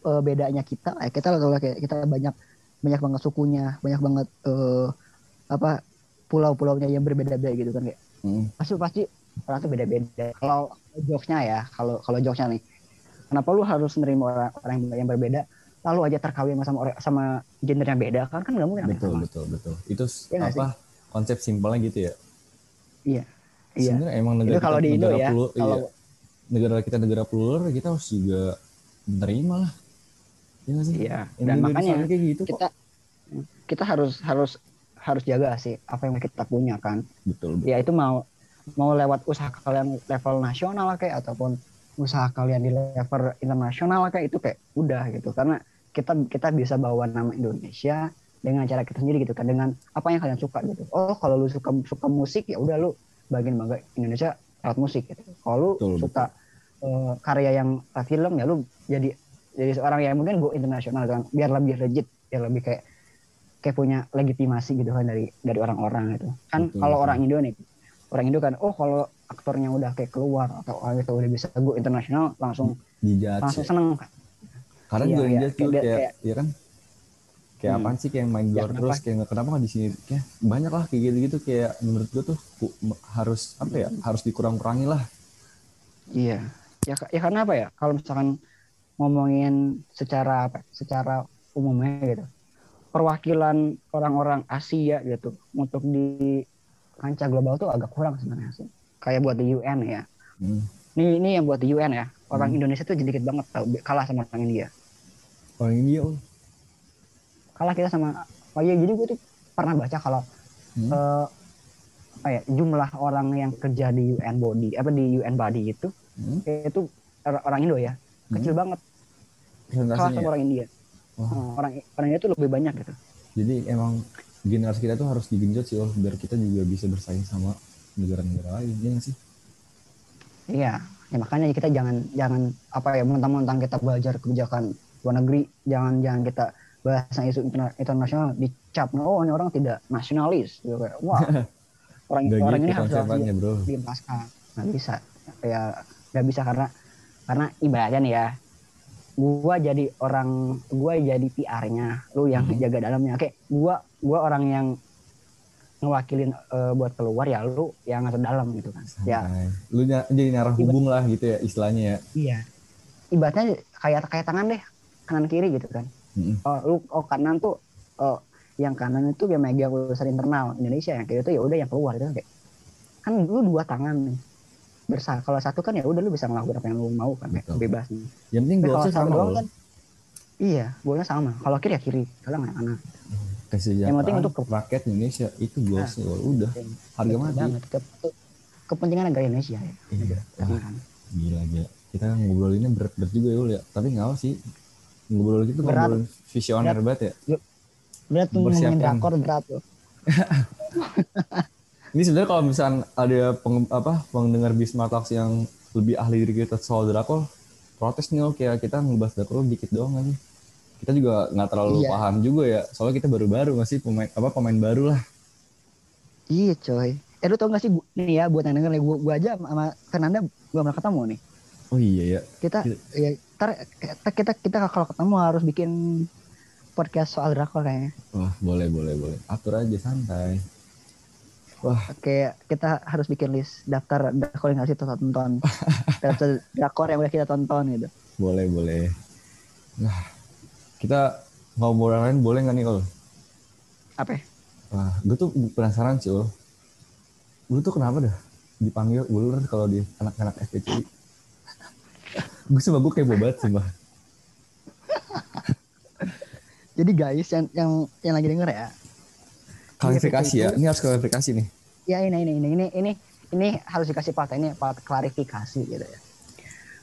eh, bedanya kita? Eh, kita kalau kayak kita banyak banyak banget sukunya, banyak banget eh, apa pulau-pulaunya yang berbeda-beda gitu kan kayak Hmm. pasti pasti orang tuh beda-beda. Kalau jokesnya ya, kalau kalau jokesnya nih, kenapa lu harus nerima orang, orang yang- berbeda? Lalu aja terkawin sama orang sama gender yang beda kan kan nggak mungkin namanya Betul sama. betul betul. Itu nggak apa konsep simpelnya gitu ya? Iya. Iya. Sebenarnya emang Itu negara kalau kita di Indo negara ya, plur- kalau iya. negara kita negara plural kita harus juga menerima lah. Iya sih? Iya. Dan di makanya Indonesia kayak gitu kok. kita kita harus harus harus jaga sih apa yang kita punya kan Betul. betul. ya itu mau mau lewat usaha kalian level nasional lah kayak ataupun usaha kalian di level internasional lah kayak itu kayak udah gitu karena kita kita bisa bawa nama Indonesia dengan cara kita sendiri gitu kan dengan apa yang kalian suka gitu oh kalau lu suka suka musik ya udah lu bagian bangga Indonesia lewat musik gitu kalau lu Betul, suka eh, karya yang eh, film ya lu jadi jadi seorang yang mungkin go internasional kan biar lebih legit biar lebih kayak kayak punya legitimasi gitu kan dari dari orang-orang gitu kan Betul, kalau betul. orang Indo nih orang Indo kan oh kalau aktornya udah kayak keluar atau orang itu udah bisa go internasional langsung dijudge langsung ya. seneng Iya, juga iya. dia tuh Kayak- kayak, kayak- ya kan kayak Hmm. apaan sih kayak main Ya, luar kenapa? terus kayak nggak kenapa nggak di sini kayak banyak lah kayak gitu-gitu kayak menurut gue tuh harus apa ya harus dikurang-kurangi lah Iya. Ya, ya karena apa ya? Kalau misalkan ngomongin secara apa? Secara umumnya gitu. Perwakilan orang-orang Asia gitu untuk di kancah global tuh agak kurang sebenarnya sih. Kayak buat di UN ya. Hmm. Ini ini yang buat di UN ya. Orang Hmm. Indonesia tuh sedikit banget tau, kalah sama orang India. orang India oh Kalah kita sama Oh iya, jadi gue tuh pernah baca kalau Hmm. eh, apa ya, jumlah orang yang kerja di UN body apa di UN body itu Hmm. itu orang Indo ya kecil banget kalah sama ya? orang India Oh, orang orang India tuh lebih banyak gitu jadi emang generasi kita tuh harus digenjot sih oh biar kita juga bisa bersaing sama negara-negara lain ya sih iya ya makanya kita jangan jangan apa ya mentang-mentang kita belajar kebijakan luar negeri jangan jangan kita bahas tentang isu interna- internasional dicap oh ini orang tidak nasionalis. Gitu kayak wah orang Nggak orang gitu ini harus bro. dilepaskan nggak bisa. Ya nggak bisa karena karena ibaratnya nih ya gua jadi orang gua jadi PR-nya lu yang Hmm. jaga dalamnya. Kayak gua gua orang yang ngewakilin eh, buat keluar ya lu yang ngatur dalam gitu kan. Ya. Santai. lu ny- jadi narah hubung lah gitu ya istilahnya ya. Iya. Ibaratnya kayak kayak tangan deh kanan kiri gitu kan Oh lu oh kanan tuh oh yang kanan itu yang megang urusan internal Indonesia yang kiri itu ya udah yang keluar itu kayak. Kan lu dua tangan nih. Bersama kalau satu kan ya udah lu bisa ngelakuin apa yang lu mau kan kayak Betul. bebas nih. Yang penting goalsnya satu sama doang kan iya bolanya sama. Kalau kiri ya kiri kalau nggak kanan. Kesejahteraan yang penting untuk- rakyat Indonesia itu goalsnya loh. Udah. harga mati. banget. Ke- kepentingan negara Indonesia ya. Iya. Kan. gila gila. Kita ngobrolinnya berat berat juga ya Ul, ya. Tapi nggak sih ngobrol gitu Berat. ngobrol visioner banget ya berat tuh ngomongin Bersiapkan. drakor berat tuh ini sebenarnya kalau misalnya ada peng, apa pendengar Bisma Talks yang lebih ahli dari kita soal drakor protes nih Ul, kayak kita ngebahas drakor dikit doang aja kita juga nggak terlalu Iya. paham juga ya soalnya kita baru-baru nggak sih pemain apa pemain baru lah iya coy eh lu tau gak sih gua- nih ya buat yang denger nih gua, gua aja sama Fernanda gua pernah ketemu nih oh iya ya kita Iya. ya ntar kita kita kita kalau ketemu harus bikin podcast soal drakor kayaknya wah boleh boleh boleh atur aja santai wah Oke, kita harus bikin list daftar drakor yang harus kita tonton. daftar drakor yang udah kita tonton gitu. boleh boleh nah kita ngobrol lain boleh nggak nih Ul? Apa? Wah, gue tuh penasaran sih, Ul. Lu tuh kenapa dah dipanggil ular kalau di anak-anak FPCI? Gue sumpah gue kayak bobat sumpah. Jadi guys yang yang yang lagi denger ya. Klarifikasi ya, ini harus klarifikasi nih. Ya ini ini ini ini ini ini harus dikasih part ini part klarifikasi gitu ya.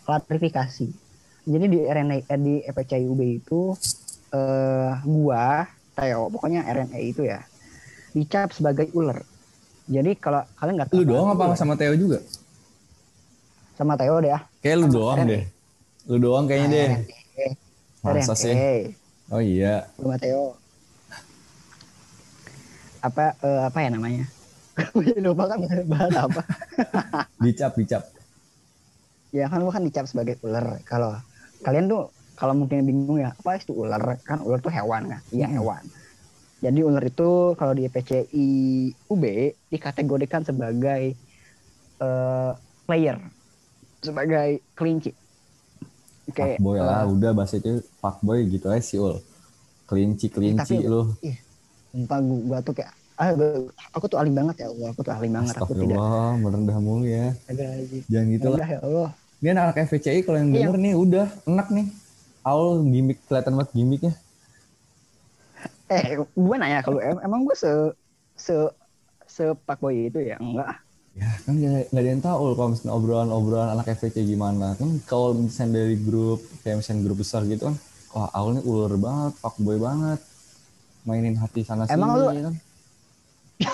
Klarifikasi. Jadi di RNA eh, di FPCI UB itu eh gua Theo pokoknya RNA itu ya dicap sebagai ular. Jadi kalau kalian nggak tahu Lu doang apa ular, sama Theo juga? Sama Theo deh ya. Kayak lu Sama doang deh. Lu doang kayaknya deh. Masa sih? RNA. Oh iya. Lu Mateo. Apa eh, apa ya namanya? Gue lupa kan bahas apa. Dicap, dicap. ya kan lu kan dicap sebagai ular. Kalau kalian tuh kalau mungkin bingung ya, apa itu ular? Kan ular tuh hewan kan? Iya Hmm. hewan. Jadi ular itu kalau di PCI UB dikategorikan sebagai eh, player, sebagai kelinci. Kayak Fuckboy lah, eh, udah bahasa itu fuckboy gitu aja sih, Ul. Kelinci, kelinci Tapi- lu. sumpah gua, gua tuh kayak ah, gua- aku tuh ahli banget ya Allah, aku tuh ahli banget. Aku tidak merendah mulu ya. Jangan gitu lah. Ya Allah. Ini anak-anak FVCI kalau yang Iya. denger nih udah enak nih. Awal gimmick kelihatan banget gimmicknya. Eh, gue nanya kalau em- emang gue se se se boy itu ya enggak. Ya kan gak, gak ada yang tahu kalau misalnya obrolan-obrolan anak FVC gimana. Kan kalau misalnya dari grup, kayak misalnya grup besar gitu kan. Wah awalnya ular banget, fuckboy banget. Mainin hati sana sini. Emang lu- ya kan.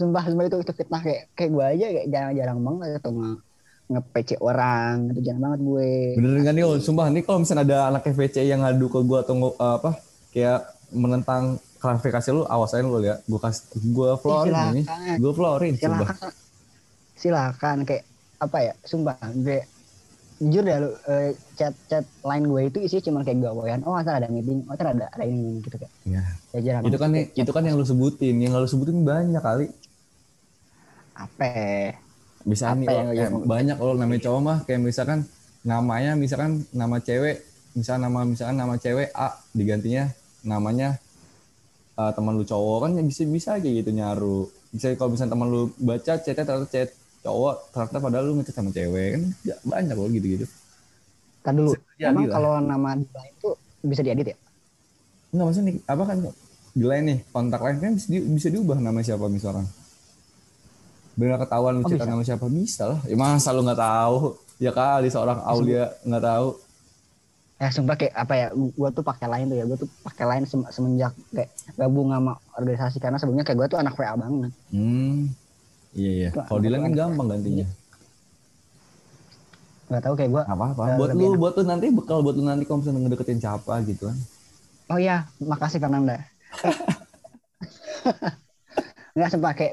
Sumpah sumpah itu itu fitnah kayak kayak gue aja kayak jarang-jarang banget atau nge nge-PC orang itu jangan banget gue Bener kan nih, sumpah nih kalau misalnya ada anak FVC yang ngadu ke gue atau apa kayak menentang klarifikasi lu, awas aja lu ya. Gue kasih, gue florin ini, gue florin, sumpah. silakan. Silakan kayak apa ya sumpah. Gue jujur dah lu eh, chat chat line gue itu isinya cuma kayak gawean. Oh ntar ada meeting oh ntar ada ada ini gitu kayak. Ya, ya jarang itu kan nih, itu kan yang lu sebutin, yang lu sebutin banyak kali. apa? Ya? Bisa Apa nih, yang lu- kayak banyak kalau namanya cowok mah. Kayak misalkan namanya misalkan nama cewek, misalkan nama misalkan nama cewek A digantinya namanya eh, teman lu cowok kan bisa bisa aja gitu nyaru. Bisa kalau misalnya teman lu baca chatnya ternyata chat cowok ternyata padahal lu ngechat sama cewek kan ya, banyak loh gitu-gitu. Ntar dulu Jadi emang kalau nama di line itu bisa diedit ya Enggak maksudnya nih, apa kan di lain nih kontak lain kan bisa, di- bisa diubah nama siapa misalkan. Benar ketahuan lu Oh, cerita nama siapa bisa lah. Ya masa lu nggak tahu? Ya kali seorang Aulia nggak tahu. Ya sumpah kayak apa ya gue tuh pakai line tuh ya gue tuh pakai line sem- semenjak kayak gabung sama organisasi karena sebelumnya kayak gue tuh anak WA banget Hmm. Iya iya. Kalau di lain kan gampang gantinya. nggak tahu kayak gue Apa apa. Eh, Buat lu, enak. buat lu nanti bekal buat lu nanti kalau misalnya ngedeketin siapa gitu kan. Oh iya, makasih Fernanda. Nggak sempat kayak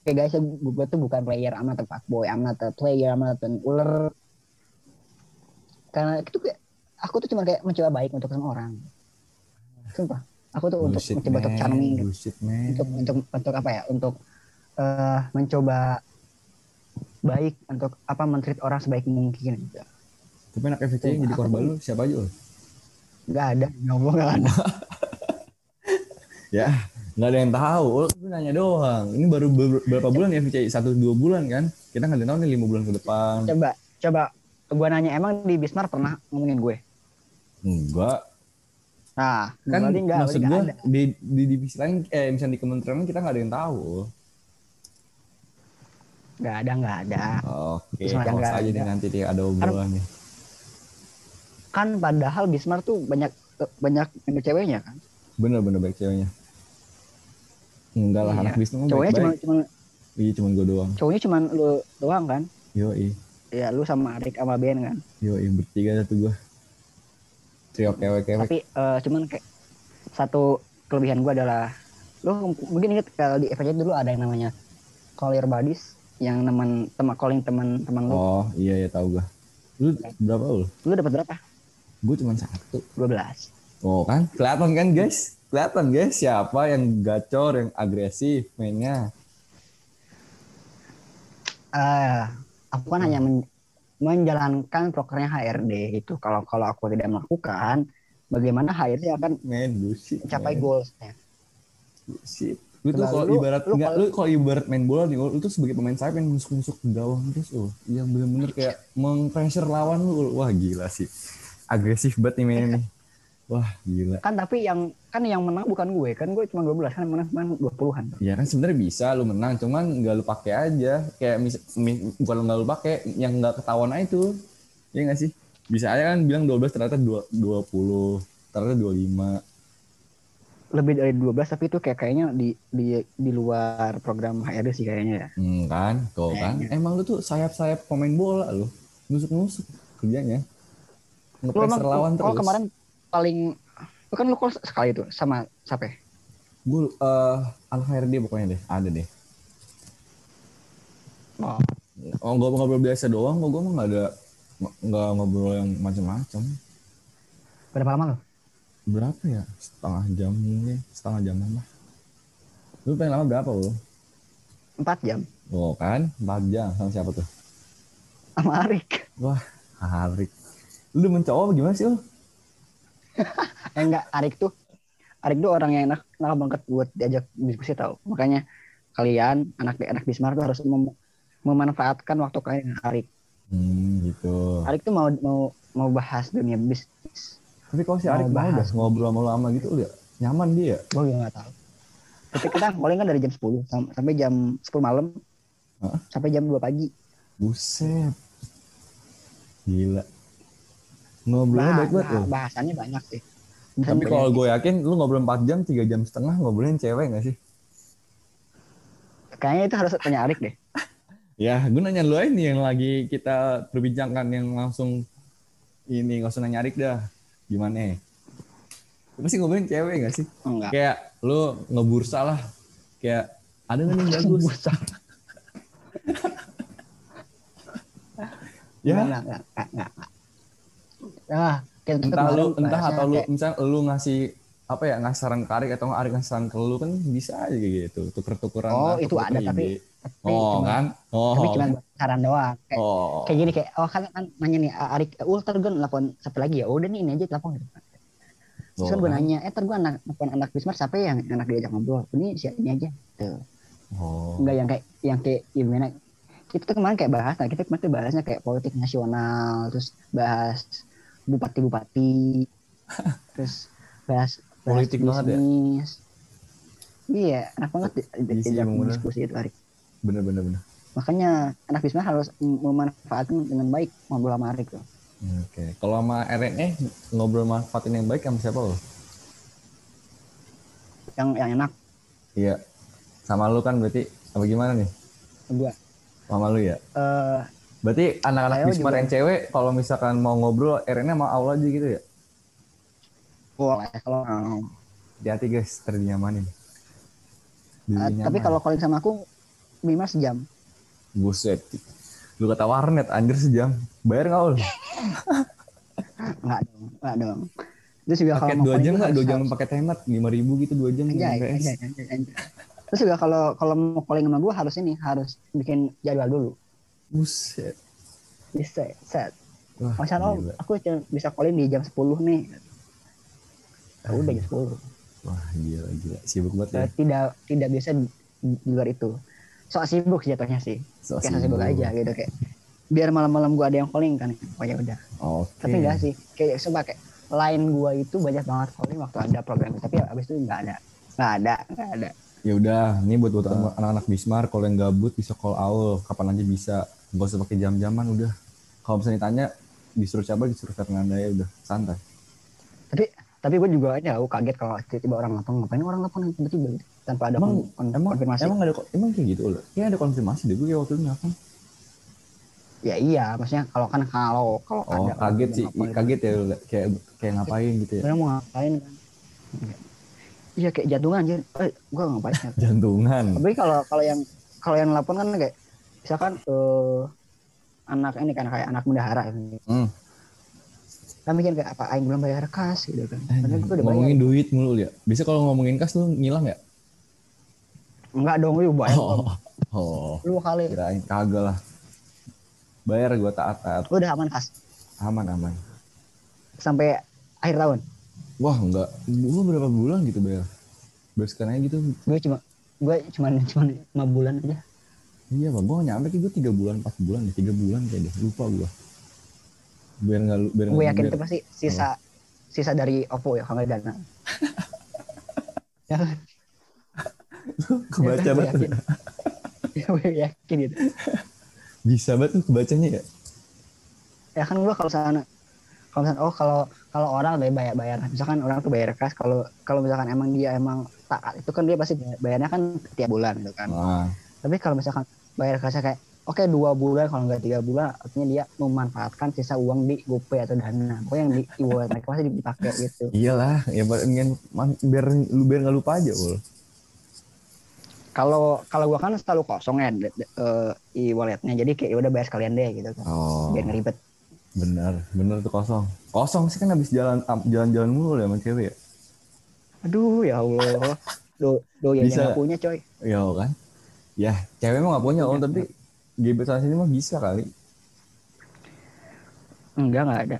kayak guys, gue tuh bukan player, I'm not a fuckboy, I'm not a player, I'm not an ular. Karena itu kayak aku tuh cuma kayak mencoba baik untuk semua orang. Sumpah, aku tuh untuk Bullshit, mencoba untuk man. charming, gitu. Bullshit, untuk untuk untuk apa ya, untuk eh, mencoba baik untuk apa mentreat orang sebaik mungkin. Gitu. Tapi anak FVC yang jadi korban lu siapa aja? Ul? Gak ada, ngomong gak ada. Ya, nggak ada yang tahu. Ul, Lu nanya doang. Ini baru ber- berapa bulan ya FVC? Satu dua bulan kan? Kita nggak tahu nih lima bulan ke depan. Coba, coba gue nanya emang di Bismar pernah ngomongin gue? Enggak. Nah, Kan berarti enggak, maksud gue ada. di, di divisi lain, eh misalnya di kementerian kita nggak ada yang tahu. Enggak ada, enggak ada. Oke, Terus nggak ada. aja nih nanti dia ada obrolannya. Kan padahal Bismar tuh banyak banyak member ceweknya kan. Bener-bener baik ceweknya. Enggak lah, Iya. anak bisnis mah Cowoknya cuma cuma Iya, cuma gue doang. cowoknya cuma lu doang kan. Yoi, Ya lu sama Arik sama Ben kan. yoi, bertiga dah tuh gue. Trio kewek-kewek. Tapi eh, cuman kayak satu kelebihan gue adalah lu mungkin inget kalau di FJ dulu ada yang namanya Collier Buddies yang teman teman calling teman-teman lu. Oh, iya ya tahu gue. Lu berapa ul? Lu dapat berapa? Gue cuma satu. 12. Oh kan, kelihatan kan guys? Kelihatan guys siapa yang gacor, yang agresif mainnya. Eh, aku kan hanya men- menjalankan prokernya HRD itu. Kalau kalau aku tidak melakukan, bagaimana HRD akan bullshit. mencapai men. goalsnya? Bullshit. Lu tuh kalau ibarat lu enggak, kalau- lu kalau ibarat main bola nih, lu tuh sebagai pemain sayap yang nusuk-nusuk ke gawang terus, oh, yang bener-bener kayak meng-pressure lawan lu. Wah, gila sih. Agresif banget nih mainnya nih. Wah, gila. Kan tapi yang kan yang menang bukan gue, kan gue cuma 12 kan menang cuma 20-an. Ya kan sebenarnya bisa lu menang, cuman nggak lu pakai aja. Kayak mis, mi- bukan nggak lu pakai, yang nggak ketahuan aja itu. Iya nggak sih? Bisa aja kan bilang 12 ternyata dua- 20, ternyata 25. Lebih dari 12 tapi itu kayak kayaknya di di di luar program HRD sih kayaknya ya. Hmm, kan? Tuh kan. Emang lu tuh sayap-sayap pemain bola lu. Nusuk-nusuk kerjanya. Nge-pressure lawan kalau terus. kemarin paling lu kan lu call sekali tuh sama siapa? ya? Gue uh, Al HRD pokoknya deh, ada deh. Oh, Oh, ngobrol ngobrol biasa doang, kok gue mah nggak ada nggak ngobrol yang macam-macam. berapa lama lu? berapa ya setengah jam mungkin setengah jam lah lu pengen lama berapa lu 4 jam oh kan 4 jam sama siapa tuh sama Arik. wah Harik lu demen cowok apa gimana sih lu Eh enggak, Arik tuh Arik tuh orang yang enak, enak banget buat diajak diskusi tau. Makanya kalian anak anak Bismar tuh harus mem- memanfaatkan waktu kalian dengan Arik. hmm gitu Arik tuh mau mau mau bahas dunia bisnis. tapi kalau si Arik Mau mau bahas. ngobrol sama lu lama gitu udah nyaman dia Gue juga nggak tahu. Tapi kita calling kan dari jam 10 sam- sampai jam 10 malam. Hah? Sampai jam 2 pagi. buset gila ngobrolnya Bah- baik banget bah- loh bahasannya banyak sih. tapi kalau gue yakin lu ngobrol 4 jam 3 jam setengah ngobrolin cewek gak sih kayaknya itu harus punya Arik deh. Ya, gue nanya lu aja nih yang lagi kita perbincangkan yang langsung ini nggak usah nanya Arik dah. Gimana? Lu pasti ngobrolin cewek gak sih? Enggak. Kayak lu ngebursa lah. Kayak ada nggak yang bagus? Bursa. ya, Enggak, enggak, enggak, enggak. Ah, kayak kita entah lu entah atau lu kayak- misal lu ngasih apa ya ngasih saran ke Arik atau Arik ngasih saran ke lu kan bisa aja gitu tuker-tukeran Oh, lah, itu ada, tapi- ide. tapi oh cuma- kan? Oh. tapi cuma saran doang. Kayak, oh. kayak gini kayak oh kan, kan nanya nih ah, Arik uh ntar gue nelfon siapa lagi? Ya udah nih ini aja telepon gitu. Terus kan Oh, gue kan? nanya eh ntar gue anak nelfon anak Bismar siapa ya yang anak diajak ngobrol? Ini si ini aja tuh oh. Enggak yang kayak yang kayak gimana kita tuh kemarin kayak bahas nah kita kemarin tuh bahasnya kayak politik nasional terus bahas bupati-bupati terus bahas, bahas Politik banget ya? bisnis. iya enak banget Iya diajak diskusi itu Arik bener bener bener. Makanya anak Bismar harus mem- memanfaatkan dengan baik ngobrol sama Arik tuh. Oke kalau sama RNE ngobrol manfaatin yang baik sama siapa lo yang yang enak. Iya. Sama lu kan berarti apa gimana nih? Gue sama lu ya? Eh berarti anak-anak Bismar yang cewek kalau misalkan mau ngobrol RNE mau aula aja gitu ya? Boleh kalau mau. hati-hati guys terdinyamanin. Eh, tapi kalau calling sama aku minimal sejam. Buset. Lu kata warnet anjir sejam. Bayar nggak lu enggak dong enggak dong. Terus juga kalau paket mau dua calling jam tuh nggak? dua jam paket hemat lima ribu gitu dua jam Anjay, PS. anjay, anjay, anjay. Terus juga kalau kalau mau calling sama gue harus ini harus bikin jadwal dulu. Buset Bisa set. wah Masa oh, aku bisa calling di jam 10 nih. Ya udah jam 10. wah gila gila sibuk banget ya Eh, tidak tidak bisa di, luar itu. Soal sibuk jatuhnya sih. So Kayak sibuk aja gitu kayak biar malam-malam gue ada yang calling kan. Oh ya udah. oke Tapi enggak sih. Kayak coba kayak line gue itu banyak banget calling waktu ada program tapi abis itu enggak ada. Enggak ada, enggak ada. ya udah ini buat buat anak-anak Bismar kalau yang gabut bisa call Aul kapan aja bisa nggak usah pakai jam-jaman udah. Kalau misalnya ditanya disuruh siapa disuruh Fernanda ya udah santai. Tapi tapi gue juga aja aku kaget kalau tiba-tiba orang nelfon. Ngapain orang nelfon tiba-tiba? Gitu tanpa ada emang kon- emang konfirmasi. emang ada emang kayak gitu loh ya ada konfirmasi deh gue waktu itu nelfon. Ya iya. Maksudnya kalau kan kalau kalau oh ada kaget sih. gitu, kaget ya kayak kayak ngapain gitu ya? Mau ngapain kan? Iya kayak jantungan anjir eh gue ngapain? Jantungan. Tapi kalau kalau yang kalau yang nelfon kan kayak misalkan eh anak ini kan kayak anak bendahara gitu. hmm. kan mikir kayak apa aing belum bayar kas gitu kan. Padahal gue udah bayar. ngomongin duit mulu ya bisa kalau ngomongin kas lu ngilang ya enggak dong lu bayar oh oh. Lu kali. Kirain kagak lah. Bayar gue taat taat lu udah aman kas? Aman aman. Sampai akhir tahun? Wah enggak gue berapa bulan gitu bayar bayar sekarang aja gitu. Gue cuma gue cuma cuma lima bulan aja iya bang. Gue nyampe gue tiga bulan empat bulan ya tiga bulan kayak deh. Lupa gue biar nggak lu- biar gue yakin biar- itu pasti sisa sisa dari Oppo ya kalau dana. Ya. Kebaca Ya, banget. ya gue yakin gitu bisa banget tuh kebacanya ya? Ya kan gue kalau sana kalau misalkan oh kalau kalau orang dari bayar bayar. Misalkan orang tuh bayar kas kalau kalau misalkan emang dia emang taat itu kan dia pasti bayarnya kan tiap bulan gitu kan. Nah, tapi kalau misalkan bayar kasnya kayak oke dua bulan kalau nggak tiga bulan artinya dia memanfaatkan sisa uang di GoPay atau Dana. Pokoknya yang di di wallet mereka pasti dipakai gitu. Iyalah ya ingin biar lu biar nggak lupa aja ul. Kalau kalau gua kan selalu kosong ya eh, e-walletnya. Jadi kayak ya udah bayar sekalian deh gitu kan. Oh. Biar ngeribet. Bener bener tuh kosong. Kosong sih kan habis jalan jalan-jalan mulu ya sama cewek ya. Aduh ya Allah. Do do ya yang punya coy. Iya kan ya cewek emang nggak punya ul tapi gebetan sini mah bisa kali. Enggak enggak ada.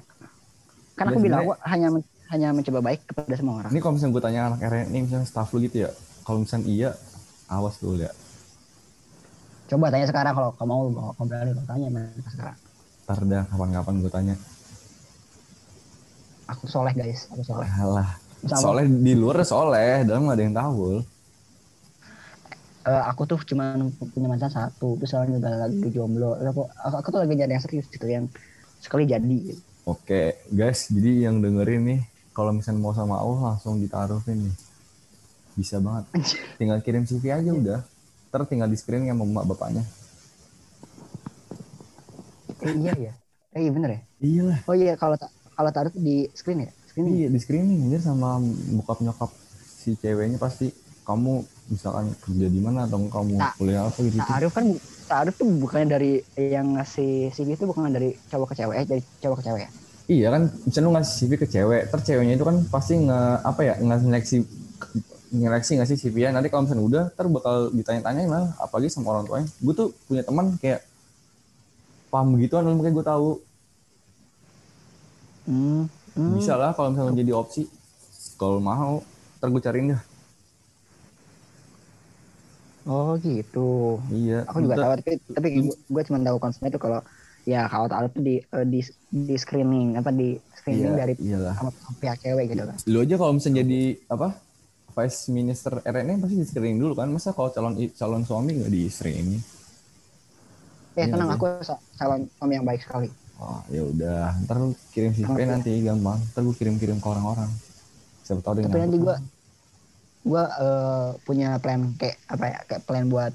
Kan aku Ya, bilang sebenarnya- aku hanya men- hanya mencoba baik kepada semua orang. Ini kalau misalnya gue tanya anak RNI misalnya staff lu gitu ya kalau misalnya iya awas dulu ya. Coba tanya sekarang kalau kamu mau kalau kamu berani kalau tanya mereka sekarang. Ntar dah kapan-kapan gue tanya. Aku soleh guys aku soleh. Alah soalnya di luar soleh dalam nggak ada yang tahu Ul. eh, aku tuh cuma punya mantan satu terus sekarang juga lagi jomblo aku, aku, tuh lagi nyari yang serius gitu yang sekali jadi gitu. Oke, guys, jadi yang dengerin nih, kalau misalnya mau sama Allah langsung ditaruhin nih. Bisa banget. Tinggal kirim CV aja udah. Ntar tinggal di screen sama emak bapaknya. Eh, iya ya. Eh, iya bener ya. Iya lah. Oh iya kalau ta- kalau taruh di screen ya. Screen ya? Iya di screening dia sama bokap nyokap si ceweknya pasti kamu misalkan kerja di mana atau kamu Tak. kuliah apa gitu. Ta'aruf kan bu- ta'aruf tuh bukannya dari yang ngasih CV itu bukan dari cowok ke cewek, eh dari cowok ke cewek ya. Iya kan, misalnya lu ngasih CV ke cewek, ter ceweknya itu kan pasti nge apa ya nggak seleksi ngeleksi nggak sih CV-nya. Nanti kalau misalnya udah, ter bakal ditanya-tanyain lah, apalagi sama orang tuanya. Gue tuh punya teman kayak paham begituan, makanya gue tahu Hmm. hmm. bisa lah kalau misalnya jadi opsi. Kalau mau, ter gue cariin dah. Oh gitu. Iya. Aku juga tahu tapi tapi gue cuma tahu konsepnya itu kalau ya kalau ta'aruf tuh di eh, di di screening apa di screening Iya, dari iyalah. sama pihak cewek gitu kan. Lu aja kalau misalnya jadi apa vice minister RNA pasti di screening dulu kan masa kalau calon calon suami nggak di screening Eh Iya tenang aku calon suami yang baik sekali. oh ya udah ntar lu kirim CV nanti gampang ntar gue kirim kirim ke orang-orang siapa tahu dia Tapi nanti gue gue eh, punya plan kayak apa ya kayak plan buat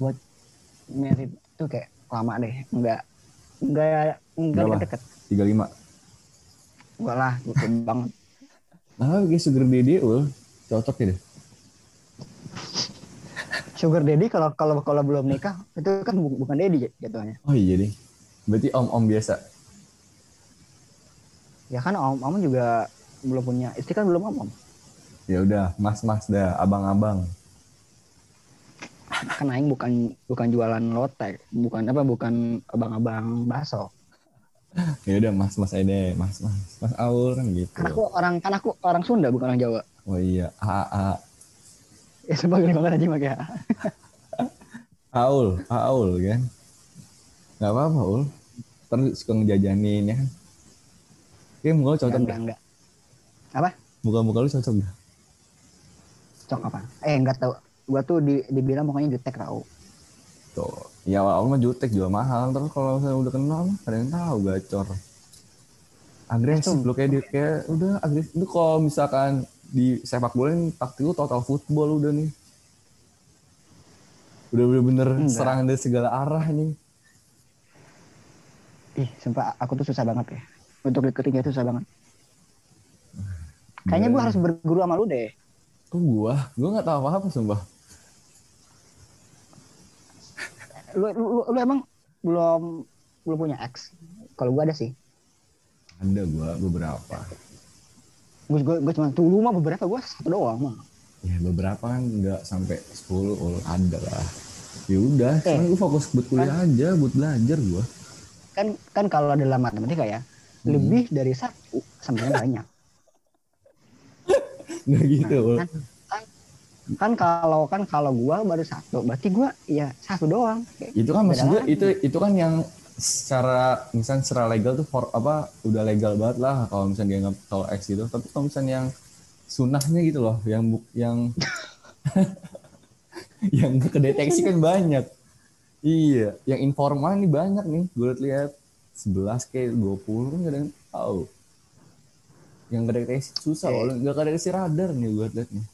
buat merit tuh kayak lama deh enggak enggak enggak Berapa? deket-deket. 35 enggak lah butuh banget. Nah kayak sugar daddy ul. Cocok ya deh. Sugar daddy kalau kalau kalau belum nikah itu kan bu- bukan daddy jatuhnya. Oh iya deh. Berarti om om biasa? Ya kan om om juga belum punya istri kan belum om om ya udah mas mas dah abang abang kan aing bukan bukan jualan lotek bukan apa bukan abang-abang bakso. Ya udah mas mas aja deh mas mas mas Aul kan gitu. Kan aku orang kan aku orang Sunda bukan orang Jawa. Oh iya a a. Ya sebagai banget aja mak ya Aul Aul kan? Nggak apa apa ul terus suka ngejajanin ya kan? Kayak muka lu cocok enggak enggak. Apa? Muka-muka lu cocok dah. Cok apa eh enggak tahu gua tuh di, dibilang pokoknya jutek tau Tuh. Ya awal mah jutek juga mahal. Terus kalau misalnya udah kenal mah ada yang tahu gacor. Agresif lu kayak dia kayak udah agresif. Itu kalau misalkan di sepak bola ini taktik lu total football udah nih. Udah bener-bener Enggak. serang dari segala arah nih. ih sumpah aku tuh susah banget ya untuk deketin dia tuh susah banget kayaknya gua harus berguru sama lu deh Kok gua? Gua nggak tahu apa-apa sumpah. lu, lu, lu, emang belum belum punya ex kalau gua ada sih Ada gua beberapa. gue gue gue cuma tuh lu mah beberapa gue satu doang mah Ya beberapa kan nggak sampai 10 oh, ada lah. Ya udah, Eh. sekarang gua fokus buat kuliah aja, buat belajar gua. kan kan kalau dalam matematika ya Hmm. lebih dari satu sebenarnya banyak Nggak gitu. Ul. kan, kan, kalau kan kalau gua baru satu berarti gua ya satu doang itu kan maksud lagi. itu itu kan yang secara misalnya secara legal tuh for apa udah legal banget lah kalau misalnya dia nggak tahu X gitu tapi kalau misalnya yang sunahnya gitu loh yang yang yang kedeteksi kan banyak iya yang informal nih banyak nih gue lihat 11 kayak 20 kan gak ada yang tahu yang kedeteksi susah Oke. kalau nggak kedeteksi radar nih gue lihat nih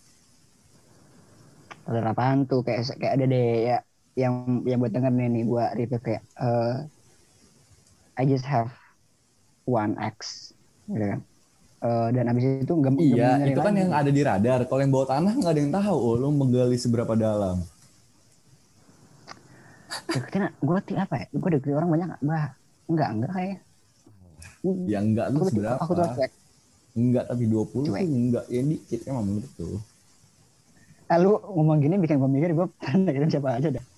ada apaan tuh kayak kayak ada deh ya yang yang buat denger nih nih gua repeat kayak eh, I just have one X gitu kan Eh, dan abis itu nggak Iya, itu kan lagi. yang ada di radar. Kalau yang bawah tanah nggak ada yang tahu. Oh, lu menggali seberapa dalam. Deketin gue ti apa ya? Gue deketin orang banyak? Bah, enggak enggak kayak. Ya enggak tuh seberapa? aku tuh cuek. Enggak, tapi 20 Cuek. tuh enggak. Ya dikit emang menurut tuh. Eh, lu ngomong gini bikin gue mikir gue pernah deketin siapa aja dah.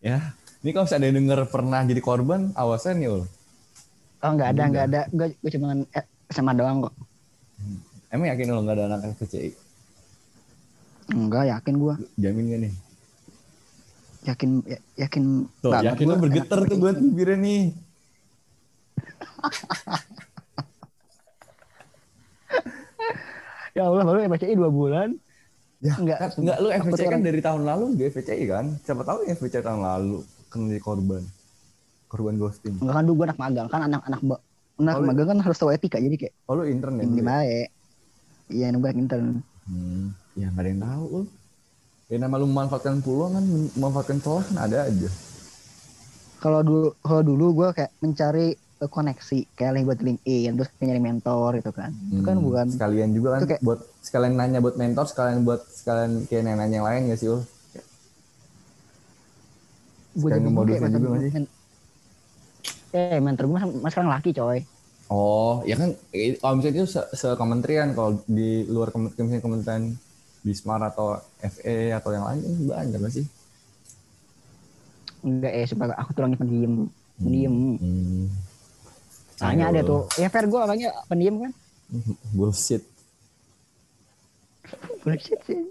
Ya, ini kalau misalnya ada yang denger pernah jadi korban, awasan nih, Ul. Oh enggak ada Enggak. enggak ada. Gue gue cuma eh, sama doang kok. Emang yakin lo nggak ada anak FPCI? Enggak yakin gue. Jamin gak nih? Yakin ya- yakin Tuh, yakin lo bergetar tuh buat bibirnya nih. Ya Allah baru FPCI dua bulan. Ya, Enggak, kan, enggak lu FPCI kan orang- dari tahun lalu di FPCI kan? Siapa tahu FPCI tahun lalu kena jadi korban. Korban ghosting. Enggak kan dulu gue anak magang kan anak-anak ba- anak Oh, lu- magang kan harus tahu etika jadi kayak Oh, lu intern ya? ya? gimana ya? Iya gue intern. Hmm, ya nggak ada yang tahu lu. Ya nama lu memanfaatkan peluang kan, memanfaatkan celah kan ada aja. kalau dulu kalau dulu gue kayak mencari koneksi kayak link buat LinkedIn terus kayak nyari mentor gitu kan. Itu kan Hmm, bukan sekalian juga kan kayak- buat sekalian nanya buat mentor sekalian buat sekalian kayak nanya yang lain gak sih ul? Gue jadi kayak juga mentor nggak sih? men- eh mentor gue mas sekarang laki coy. Oh ya kan kalau misalnya itu se, kementerian kalau di luar kemen- misalnya kementerian Bismar atau FE atau yang lain kan banyak gak sih? Enggak eh supaya aku tuh orangnya pendiam. Pendiam. Hmm. Soalnya ada tuh. Ya fair gue orangnya pendiam kan? Bullshit. Bullshit sih.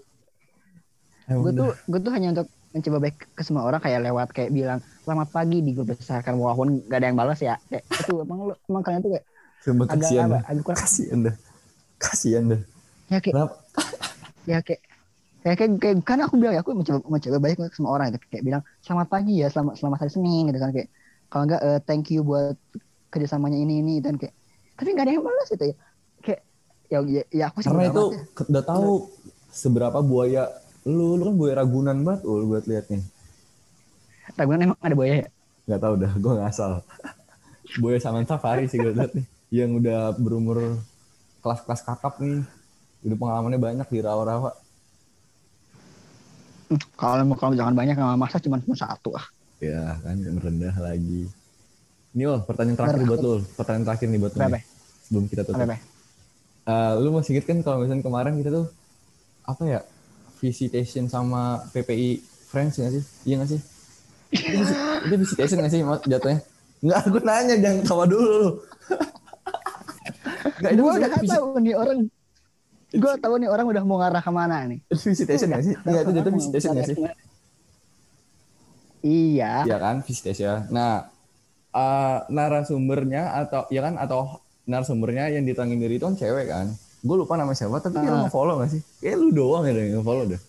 Gue tuh gue tuh hanya untuk mencoba baik ke semua orang kayak lewat kayak bilang selamat pagi di grup besar kan walaupun gak ada yang balas ya. Kayak itu emang lu emang kalian tuh kayak Sumpah agak kasihan apa agak kurang. Kasihan dah. Kasihan dah. ya kayak Kenapa? ya kayak kayak kayak, kayak kan aku bilang ya aku mencoba mencoba baik ke semua orang gitu. Kayak bilang selamat pagi ya selamat selamat hari Senin gitu kan kayak. Kalau enggak eh, thank you buat kerjasamanya ini ini dan kayak tapi nggak ada yang balas gitu ya kayak ya ya, ya aku sih Karena itu ya. udah tahu seberapa buaya lu, lu kan buaya ragunan banget ul buat lihat nih. Ragunan emang ada buaya ya Gak tau dah, gue ngasal. buaya sama safari sih gue lihat nih. Yang udah berumur kelas-kelas kakap nih. Udah pengalamannya banyak di rawa-rawa. Hmm, kalau mau kalau jangan banyak nggak masa cuma cuma satu ah Ya kan, merendah lagi. Ini ul, pertanyaan terakhir buat lu. Ul. Pertanyaan terakhir nih buat lu. Berapa? nih. Sebelum kita tutup. apa apa Eh, lu masih inget kan kalau misalnya kemarin kita tuh apa ya visitation sama PPI Friends nggak sih? Iya nggak sih? Itu, itu visitation nggak sih jatuhnya? Nggak, aku nanya jangan tawa dulu. Nggak, itu gue udah visi- tahu nih orang gue tahu nih orang udah mau ngarah ke mana nih itu visitation nggak sih? Nggak, itu jatuh visitation nggak sih? iya Iya kan, visitation. Nah, eh, narasumbernya atau ya kan atau narasumbernya yang ditangin diri itu kan cewek kan? Gue lupa nama siapa, tapi dia Ah. nge-follow gak sih? Kayak lu doang ya yang nge-follow deh.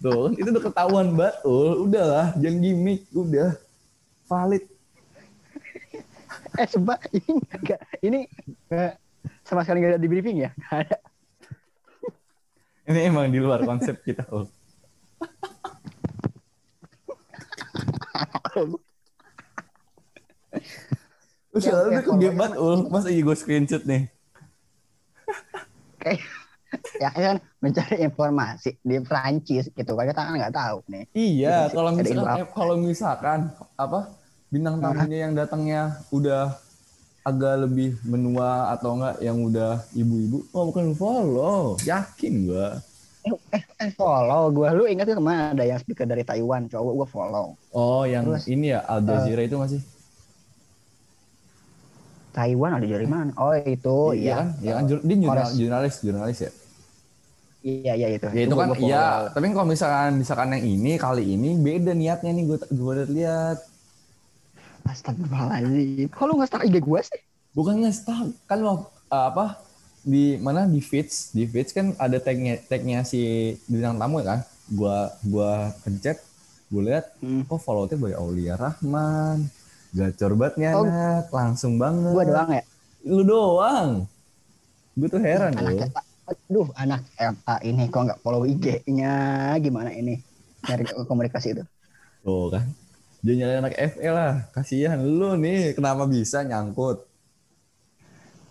Tuh kan, itu udah ketahuan batul. Udahlah, jangan gimmick. Udah. Valid. eh sumpah ini enggak ini nggak sama sekali nggak ada di briefing ya ada Ini emang di luar konsep kita. Oh. Lu Ya, soalnya ya, ke game follow. banget, Ul. Masa iya gue screenshot nih? kayak ya kan mencari informasi di Prancis gitu kan kita kan nggak tahu nih Iya, Ada kalau misalkan eh, kalau misalkan apa bintang tamunya yang datangnya udah agak lebih menua atau enggak yang udah ibu-ibu, oh bukan follow, yakin gua. eh, eh follow gue lu ingat ke mana ada yang speaker dari Taiwan cowok gue follow Oh, yang Terus, ini ya Al Jazeera itu masih. Taiwan ada dari mana oh itu iya kan? Iya kan? Dia jurnal- jurnalis, jurnalis ya. iya iya itu. Ya itu kan iya, tapi kalau misalkan misalkan yang ini kali ini beda niatnya nih gue gue lihat. Astagfirullahaladzim. Kok lu nggak start IG gue sih? Bukan nge-stuck kan lo apa di mana? Di feeds. Di feeds kan ada tagnya tagnya si bintang tamu ya kan? Gua gua pencet gue lihat. Hmm. kok follow-nya Boy Aulia Rahman gacor banget nih Oh. anak langsung banget. Gue doang ya? Lu doang. Gue tuh heran anak loh aduh anak MA ini kok nggak follow IG-nya. Gimana ini? Nyari komunikasi itu. Tuh kan. Dia nyari anak FE lah. Kasihan lu nih. Kenapa bisa nyangkut?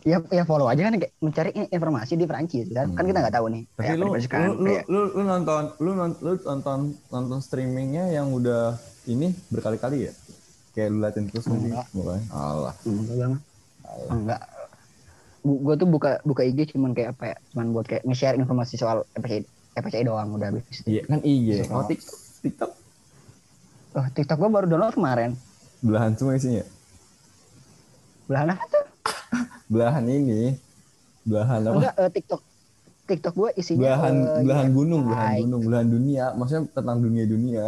Ya ya follow aja kan kayak mencari informasi di Prancis kan kan kita nggak tahu nih tapi lu, kan, lu, lu, kayak- lu, lu nonton lu nonton lu nonton nonton streamingnya yang udah ini berkali-kali ya kayak lu latihan terus Enggak. Bukan? Allah enggak gue tuh buka buka IG cuman kayak apa ya? Cuman buat kayak nge-share informasi soal FPCI FPCI doang udah habis. Iya kan IG Bisa. oh TikTok TikTok? Oh TikTok gue baru download kemarin. Belahan semua isinya? Belahan apa tuh? Belahan ini. Belahan apa? Enggak eh, TikTok. TikTok gue isinya belahan eh, belahan ya, gunung belahan gunung belahan dunia. Maksudnya tentang dunia dunia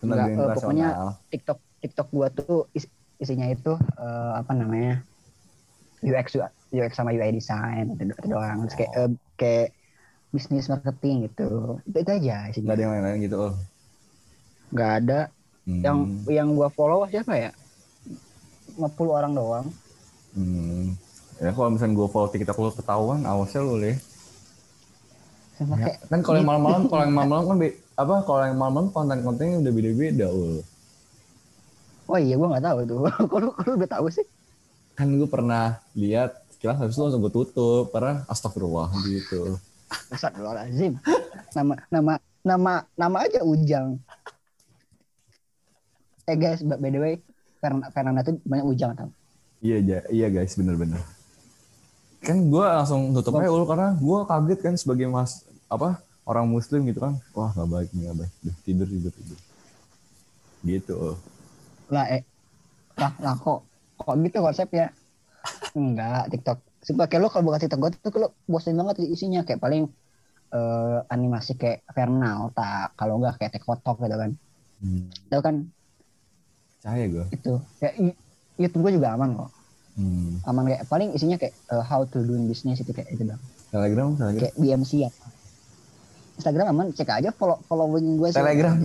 tentang Enggak, dunia eh, pokoknya TikTok TikTok gua tuh is- isinya itu eh, apa namanya UX UX sama UI design itu, itu doang. Terus kayak eh, kayak bisnis marketing gitu. Itu, itu aja nggak isinya ada yang lain-lain gitu oh. Nggak ada. Hmm, yang yang gua follow siapa ya? 50 orang doang. Hmm. ya kalau misalnya gue follow TikTok lu ketahuan awasnya lu Sama Ya, kan kalau yang malam-malam kalau yang malam-malam kan be- apa kalau yang malam-malam konten-kontennya udah beda-beda ul Oh iya gue nggak tahu tuh. Kok lu, kok lu udah tahu sih? Kan gue pernah lihat sekilas habis itu langsung gue tutup karena astagfirullah gitu. Astagfirullahaladzim. Nama nama nama nama aja Ujang. Eh guys, by the way, karena Fernanda tuh banyak Ujang tau. Iya ja, iya guys bener-bener. Kan gue langsung tutup aja ul karena gue kaget kan sebagai mas apa orang muslim gitu kan. Wah nggak baik nih nggak baik. Duh, tidur tidur tidur. Gitu. Lah eh, lah, lah kok kok gitu konsepnya? Enggak, TikTok. Sumpah kayak lo kalau buka TikTok gue tuh lo bosan banget isinya kayak paling eh, animasi kayak Fernalta, kalau enggak kayak Tekotok gitu kan. Hmm. Tahu kan Percaya gue. itu kayak YouTube gue juga aman kok. Hmm. Aman kayak paling isinya kayak eh, how to doing business itu kayak itu dong. Telegram, Telegram. Kayak BMC ya. Instagram aman cek aja follow following gue sih. Telegram,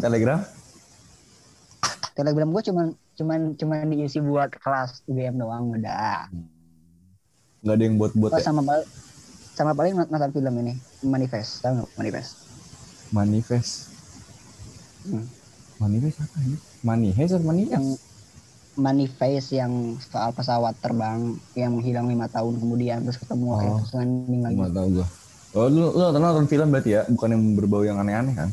Telegram. Gue cuman cuman cuman diisi buat kelas UGM doang udah. Nggak ada yang buat-buat Oh, ya. sama pal- sama paling nonton film ini manifest tahu nggak manifest Manifest. Hmm. Manifest apa ini? Manifest atau manifest? yang manifest yang soal pesawat terbang yang menghilang lima tahun kemudian terus ketemu Oh. oh. terus landing lagi Nggak tahu gue. Oh, lu, lu nonton, nonton film berarti ya? Bukan yang berbau yang aneh-aneh kan?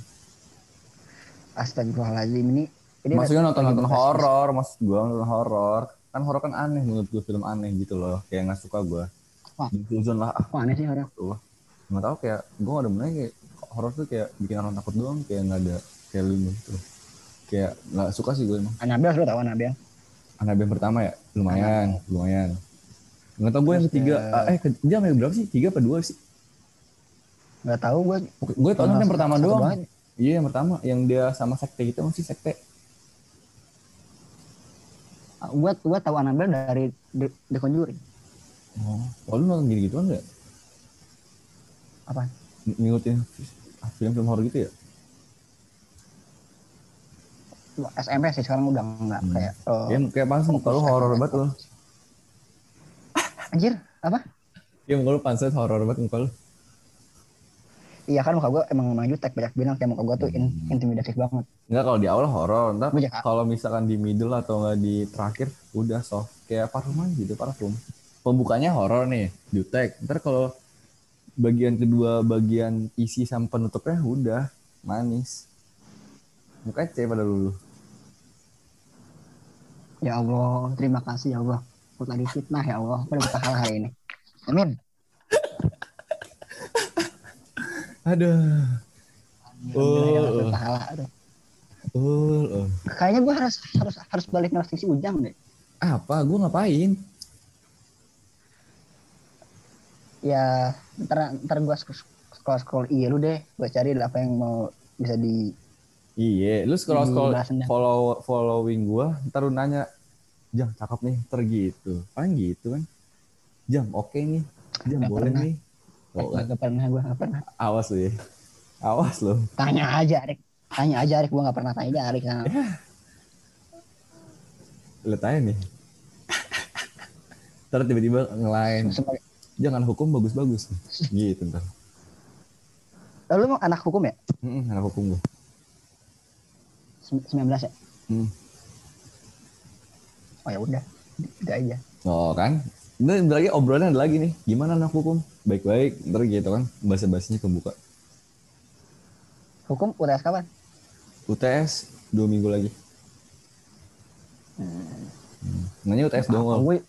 astagfirullahaladzim ini ini Maksudnya nonton-nonton horor, maksud gue nonton horor. Kan horor kan aneh menurut gue film aneh gitu loh. Kayak nggak suka gue. Wah. Lah. Ah, Wah, aneh sih orang tuh. Nggak tahu kayak gue ada menanya kayak horor tuh kayak bikin orang takut doang. Kayak nggak ada value gitu. Kayak nggak suka sih gue emang. Anabel lu tahu Anabel yang pertama ya lumayan, lumayan. Nggak tahu gue yang ketiga. eh, ah, Eh, dia yang berapa sih? Tiga apa dua sih? nggak tahu gue Gue tau yang pertama doang. Iya yang pertama, yang dia sama sekte gitu masih sekte. Gue gue tahu Anabel dari The, The Conjuring Oh, oh lu nonton gini gituan nggak? apa Ng- Ngikutin film-film horor gitu ya? SMP sih sekarang udah nggak Hmm. kayak eh, Kayak kayak pas muka lu horor banget lu. anjir apa Iya muka lu horor banget muka lu. Iya kan muka gue emang emang jutek banyak bilang kayak muka gue tuh in- Hmm. intimidatif banget Enggak kalau di awal horor, ntar kalau misalkan di middle atau enggak di terakhir udah soft kayak parfum aja gitu parfum. Pembukanya horor nih, jutek. Ntar kalau bagian kedua bagian isi sama penutupnya udah manis. Mukanya C pada lulu. Ya Allah, terima kasih ya Allah. Aku tadi fitnah ya Allah. Aku pahala hari ini. Amin. Aduh. Alhamdulillah ya, Oh. dapat pahala. Aduh. Uh, uh. Kayaknya gue harus harus harus balik ngelas si Ujang deh. Apa? Gue ngapain? Ya, ntar ntar gue scroll scroll iya lu deh. Gue cari apa yang mau bisa di Iya, lu scroll scroll follow following gua, ntar lu nanya, jam cakep nih, ntar gitu, paling gitu kan, jam oke nih, jam Nggak boleh pernah. nih, oh, kan. gak pernah gue gak pernah. awas lu ya, awas lu, Tanya aja Arik. Tanya aja Arik. Gue gak pernah tanya aja Arik. Nah, lu tanya nih, ntar tiba-tiba ngelain, sebagai, jangan hukum bagus-bagus, gitu ntar, Lalu lu anak hukum ya? hmm, anak hukum gua, Sem- 19 ya? hmm. Oh ya udah. Itu aja. oh kan, Bentar lagi obrolan ada lagi nih, gimana anak hukum, baik-baik, ntar gitu kan, bahasa-bahasanya kebuka, Hukum udah kapan? UTS dua minggu lagi, Hmm. Nanya UTS dong. Gue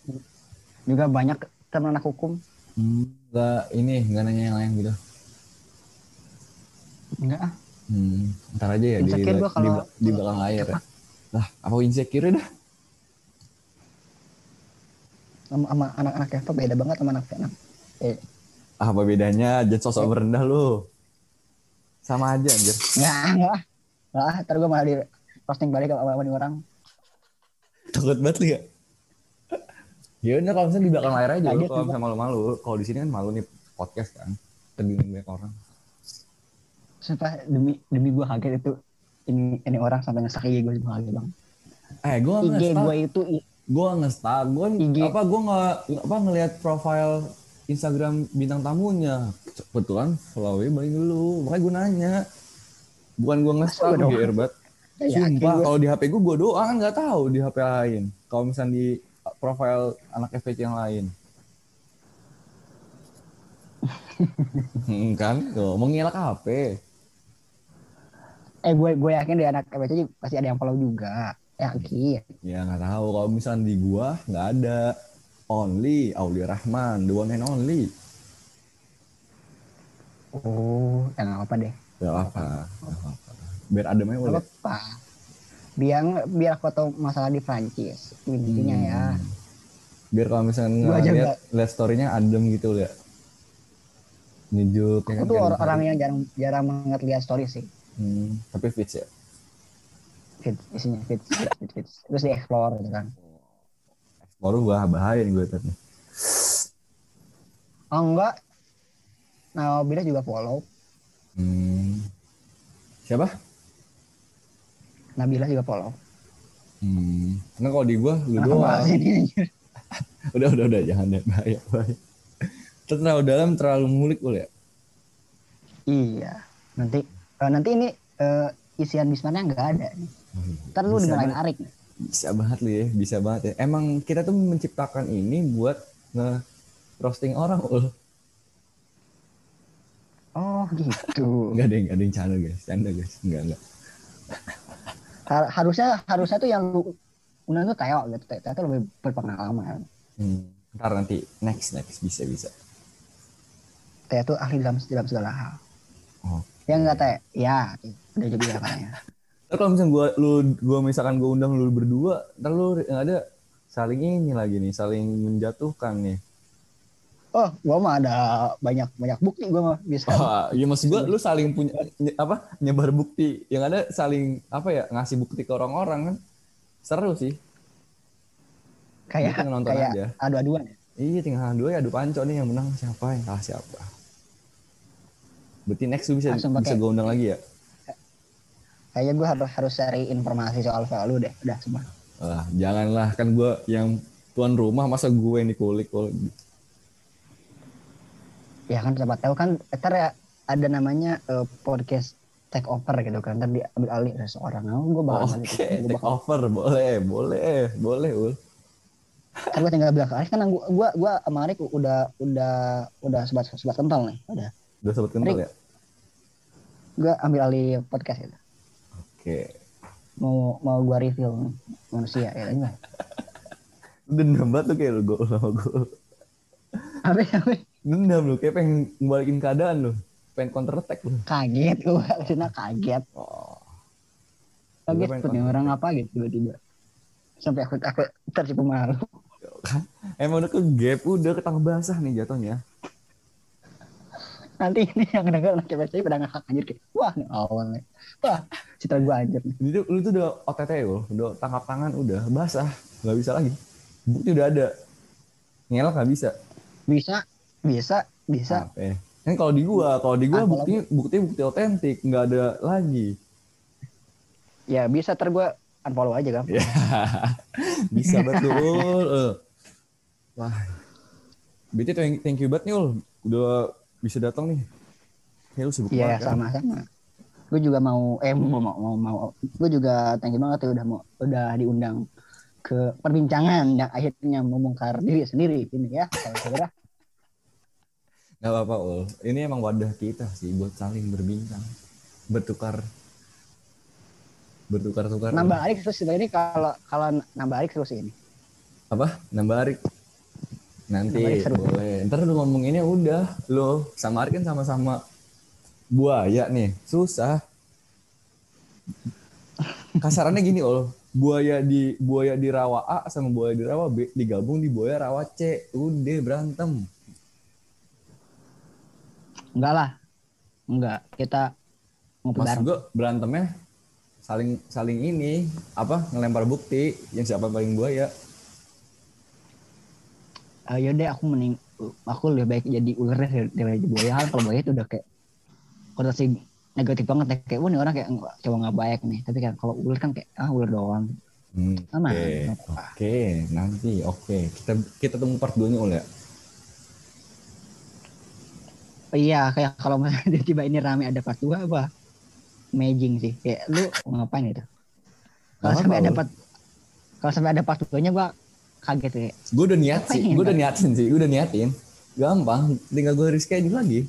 juga banyak teman anak hukum. Hmm, nggak ini nggak nanya yang lain gitu. Enggak ah. Hmm, ntar aja ya di, Insecure gua di, kalau- di belakang layar ya. Lah, apa insecure dah? Sama, anak-anak Keva beda banget sama anak anak. Eh, Apa bedanya? Jangan sosok merendah lu. Sama aja anjir. enggak, enggak. Enggak, ah, ntar gue malah di posting balik sama, sama orang. Takut banget lu ya. Ya udah kalau misalnya di belakang layar aja lu kalau misalnya malu-malu. Kalau di sini kan malu nih podcast kan. Terbilang banyak orang. Sumpah demi demi gue kaget itu ini ini orang sampai ngesak IG gue gue kaget bang. Eh, gue IG gue itu gue nge-stalk, gue apa gue nggak apa ngelihat profile Instagram bintang tamunya. Kebetulan follow-nya paling dulu, makanya gue nanya. Bukan gue banget. Ya, yakin Sumpah, kalau di HP gue, gue doang nggak tahu di HP lain. Kalau misalnya di profile anak FPC yang lain. Kan, tuh, mengelak HP. Eh gue gue yakin di anak FPC pasti ada yang follow juga. Yakin. Ya nggak tahu. Kalau misalnya di gua nggak ada. Only Aulia Rahman, the one and only. Oh, ya nggak apa deh. Gak apa, nggak apa. Biar adem aja Nggak boleh. apa. Biar biar foto masalah di Prancis intinya ya. Hmm. Biar kalau misalnya Gua aja lihat lihat story-nya adem gitu lihat. Nyejuk. ya Aku kan, tuh kayak or- gitu. orang yang jarang jarang banget lihat story sih. Hmm, tapi fits ya. Fit isinya fit fit fit. Terus di explore gitu kan. Baru gua bahaya nih gue tadi. Oh enggak. Nah, Bila juga follow. Hmm. Siapa? Nabila juga follow. Hmm. Nah kalau di gua lu doang. Udah udah udah jangan deh bahaya bahaya. Terlalu dalam terlalu ngulik lu ya. Iya. Nanti eh, nanti ini eh, isian bismarnya nggak ada nih. Ntar lu dimarahin banget. Arik. Bisa banget lu ya, bisa banget ya. Emang kita tuh menciptakan ini buat nge roasting orang ul. Oh gitu. Enggak ada yang ada yang canda guys, canda guys. Enggak enggak. Har- harusnya harusnya tuh yang lu undang tuh Teo gitu. Teo tuh lebih berpengalaman. Hmm. Ntar nanti next next bisa bisa. Teo tuh ahli dalam dalam segala hal. Oh. Ya enggak Teo? Ya, udah jadi katanya. Kalau misalnya gua lu gua misalkan gua undang lu berdua, ntar lu yang ada saling ini lagi nih, saling menjatuhkan nih. Oh, gua mah ada banyak banyak bukti gua mah bisa. Wah, iya maksud gua lu saling punya apa nyebar bukti. Yang ada saling apa ya ngasih bukti ke orang-orang kan. Seru sih. kayak nonton kayak aja. adu-aduan ya. Iya tinggal dua ya adu panco nih yang menang siapa yang kalah siapa. Berarti next lu bisa Langsung bisa gue undang lagi ya. Kayaknya gua harus harus cari informasi soal lu deh. Udah semua. Wah, janganlah kan gua yang tuan rumah masa gue yang dikulik kalau Ya kan siapa tahu kan ntar ya ada namanya eh, podcast take over gitu kan. Ntar diambil alih oleh seorang. Nah, gua bakal Oke, gua take bakal over boleh, boleh, boleh, ul. kan gue tinggal bilang ke kan gua gua gua sama Arik udah udah udah sebat sebat kental nih udah Udah sobat kental Rik. ya? gua ambil alih podcast itu Oke. mau mau gua review manusia ya kan Dendam banget tuh kayak lu gue sama gue. apa apa Dendam lu, kayak pengen ngebalikin keadaan lu. Pengen counter attack lu. kaget gua karena kaget Oh. kaget tuh nih orang apa gitu tiba-tiba sampai aku aku tersipu malu Kan? Emang udah ke gap, udah ke tangga basah nih jatuhnya. Nanti ini yang denger anak cewek pada ngakak anjir kayak wah nih awal nih wah citra gua anjir nih Jadi lu tuh udah OTT lu, udah tangkap tangan udah basah, nggak bisa lagi. Bukti udah ada. Ngelak nggak bisa. bisa bisa bisa Apa ya? Kan kalau di gua, kalau di gua kalau bukti bukti bukti otentik, nggak ada lagi. ya bisa ter gua unfollow aja kan Ya, bisa betul. Wah, BT thank, thank you banget nih Ul. Udah bisa datang nih. Ya lu sibuk Iya banget kan? sama-sama. Gue juga mau eh mau mau mau, mau. gue juga thank you banget ya udah mau udah diundang ke perbincangan yang akhirnya membongkar diri sendiri ini ya. Kalau kira Gak apa-apa Ul. Ini emang wadah kita sih buat saling berbincang, bertukar, bertukar-tukar. nambah Arik terus sebenarnya kalau kalau nambah Arik terus ini. Apa? Nambah Arik. Nanti boleh. Ntar lu ngomonginnya udah. Lo sama Arik kan sama-sama buaya nih. Susah. Kasarannya gini Ul. Buaya di buaya di rawa A sama buaya di rawa B digabung di buaya rawa C. Udah berantem. Enggak lah. Enggak, kita bareng. gue berantemnya saling saling ini apa ngelempar bukti yang siapa paling buaya. Ah, yaudah aku mending aku lebih baik jadi ular deh daripada jadi buaya kalau buaya itu udah kayak konotasi negatif banget ya kayak wah nih orang kayak coba nggak baik nih tapi kan kalau ular kan kayak ah ular doang Hmm, Oke, apa-apa. oke, nanti oke kita kita tunggu part 2 nya Ul ya. Oh iya, kayak kalau misalnya tiba-tiba ini rame ada part 2 apa? Amazing sih. Kayak lu ngapain itu? Kalau sampai Ul? dapat kalau sampai ada part 2-nya gua kaget ya. Gue udah niat sih, gue udah niatin sih, gue udah niatin. Gampang, tinggal gue reschedule lagi.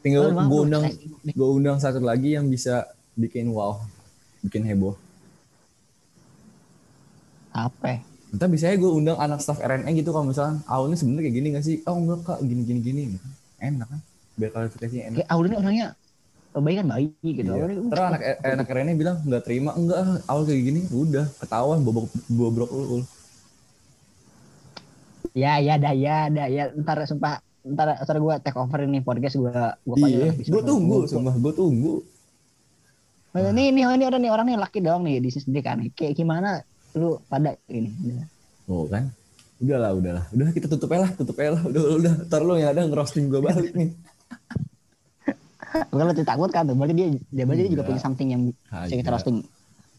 Tinggal Oh, gue undang, gue undang satu lagi yang bisa bikin wow, bikin heboh. Apa? ya? Entah bisa gue undang anak staff RNE gitu kalau misalnya awalnya sebenarnya kayak gini gak sih? Oh enggak kak, gini gini gini. Enak kan? Biar klarifikasinya enak. Kayak ini orangnya baik kan baik gitu. Iya. Terus anak anak RNE bilang nggak terima, enggak awal kayak gini, udah ketahuan bobrok bobrok. Ul. Ya ya dah ya dah ya ntar sumpah ntar ntar gua take over ini podcast gua gua Iya, gue tunggu, sumpah gue tunggu. Nah, ini ini ini orang nih orang nih laki dong nih di sini sendiri kan. Kayak gimana lu pada ini. Oh kan? Udahlah, udahlah. Udah kita tutup aja lah, tutup aja lah. Udah, udah. Ntar lu yang ada ngerosting gue balik nih. Bukan lu takut kan tuh. Berarti dia dia berarti dia juga punya something yang bisa kita roasting.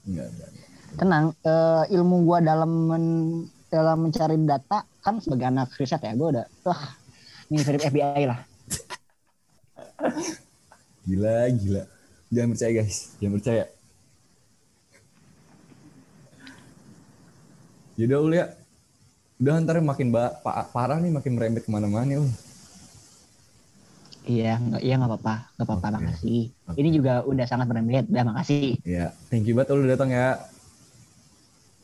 Enggak, enggak. enggak. Tenang, eh, ilmu gua dalam men- dalam mencari data kan sebagai anak riset ya, gua udah wah ini mirip FBI lah. Gila, gila. Jangan percaya guys, jangan percaya. Yaudah ul ya. Udah ntar makin parah nih, makin merembet ke mana-mana ul. Iya, nggak iya nggak apa-apa, nggak apa-apa Oke. makasih. Oke. Ini juga udah sangat berembiat, udah makasih. Ya, thank you banget udah datang ya.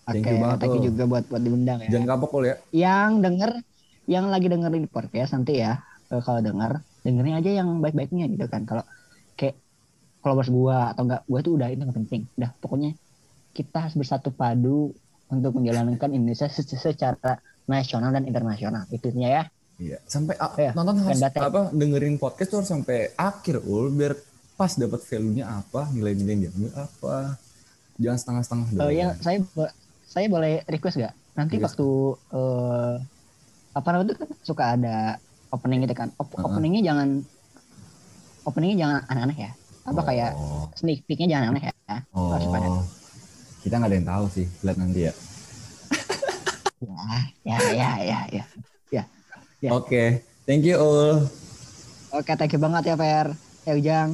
Thank you banget, thank you juga buat buat diundang ya. Jangan kapok ya. Yang denger, yang lagi dengerin di podcast nanti ya, eh, kalau denger, dengerin aja yang baik-baiknya gitu kan. Kalau kayak followers gua atau enggak, gua tuh udah itu nggak penting. Udah pokoknya kita harus bersatu padu untuk menjalankan Indonesia se- secara nasional dan internasional. Itu intinya ya. Iya, sampai Iya, nonton harus apa dengerin podcast tuh harus sampai akhir ul biar pas dapat value-nya apa, nilai-nilai yang diambil apa. Jangan setengah-setengah. Oh ya, saya saya boleh request gak? Nanti Request. waktu eh, apa namanya itu kan suka ada opening gitu kan. Op- Uh-uh. Openingnya jangan openingnya jangan aneh-aneh ya. Apa kayak Oh. sneak peeknya jangan aneh ya. Oh, Harus pada. kita nggak ada yang tahu sih. Lihat nanti ya. Ya, ya, ya, ya, ya. Ya. Oke, thank you all. Oke, thank you banget ya, Fer. Ya, Ujang.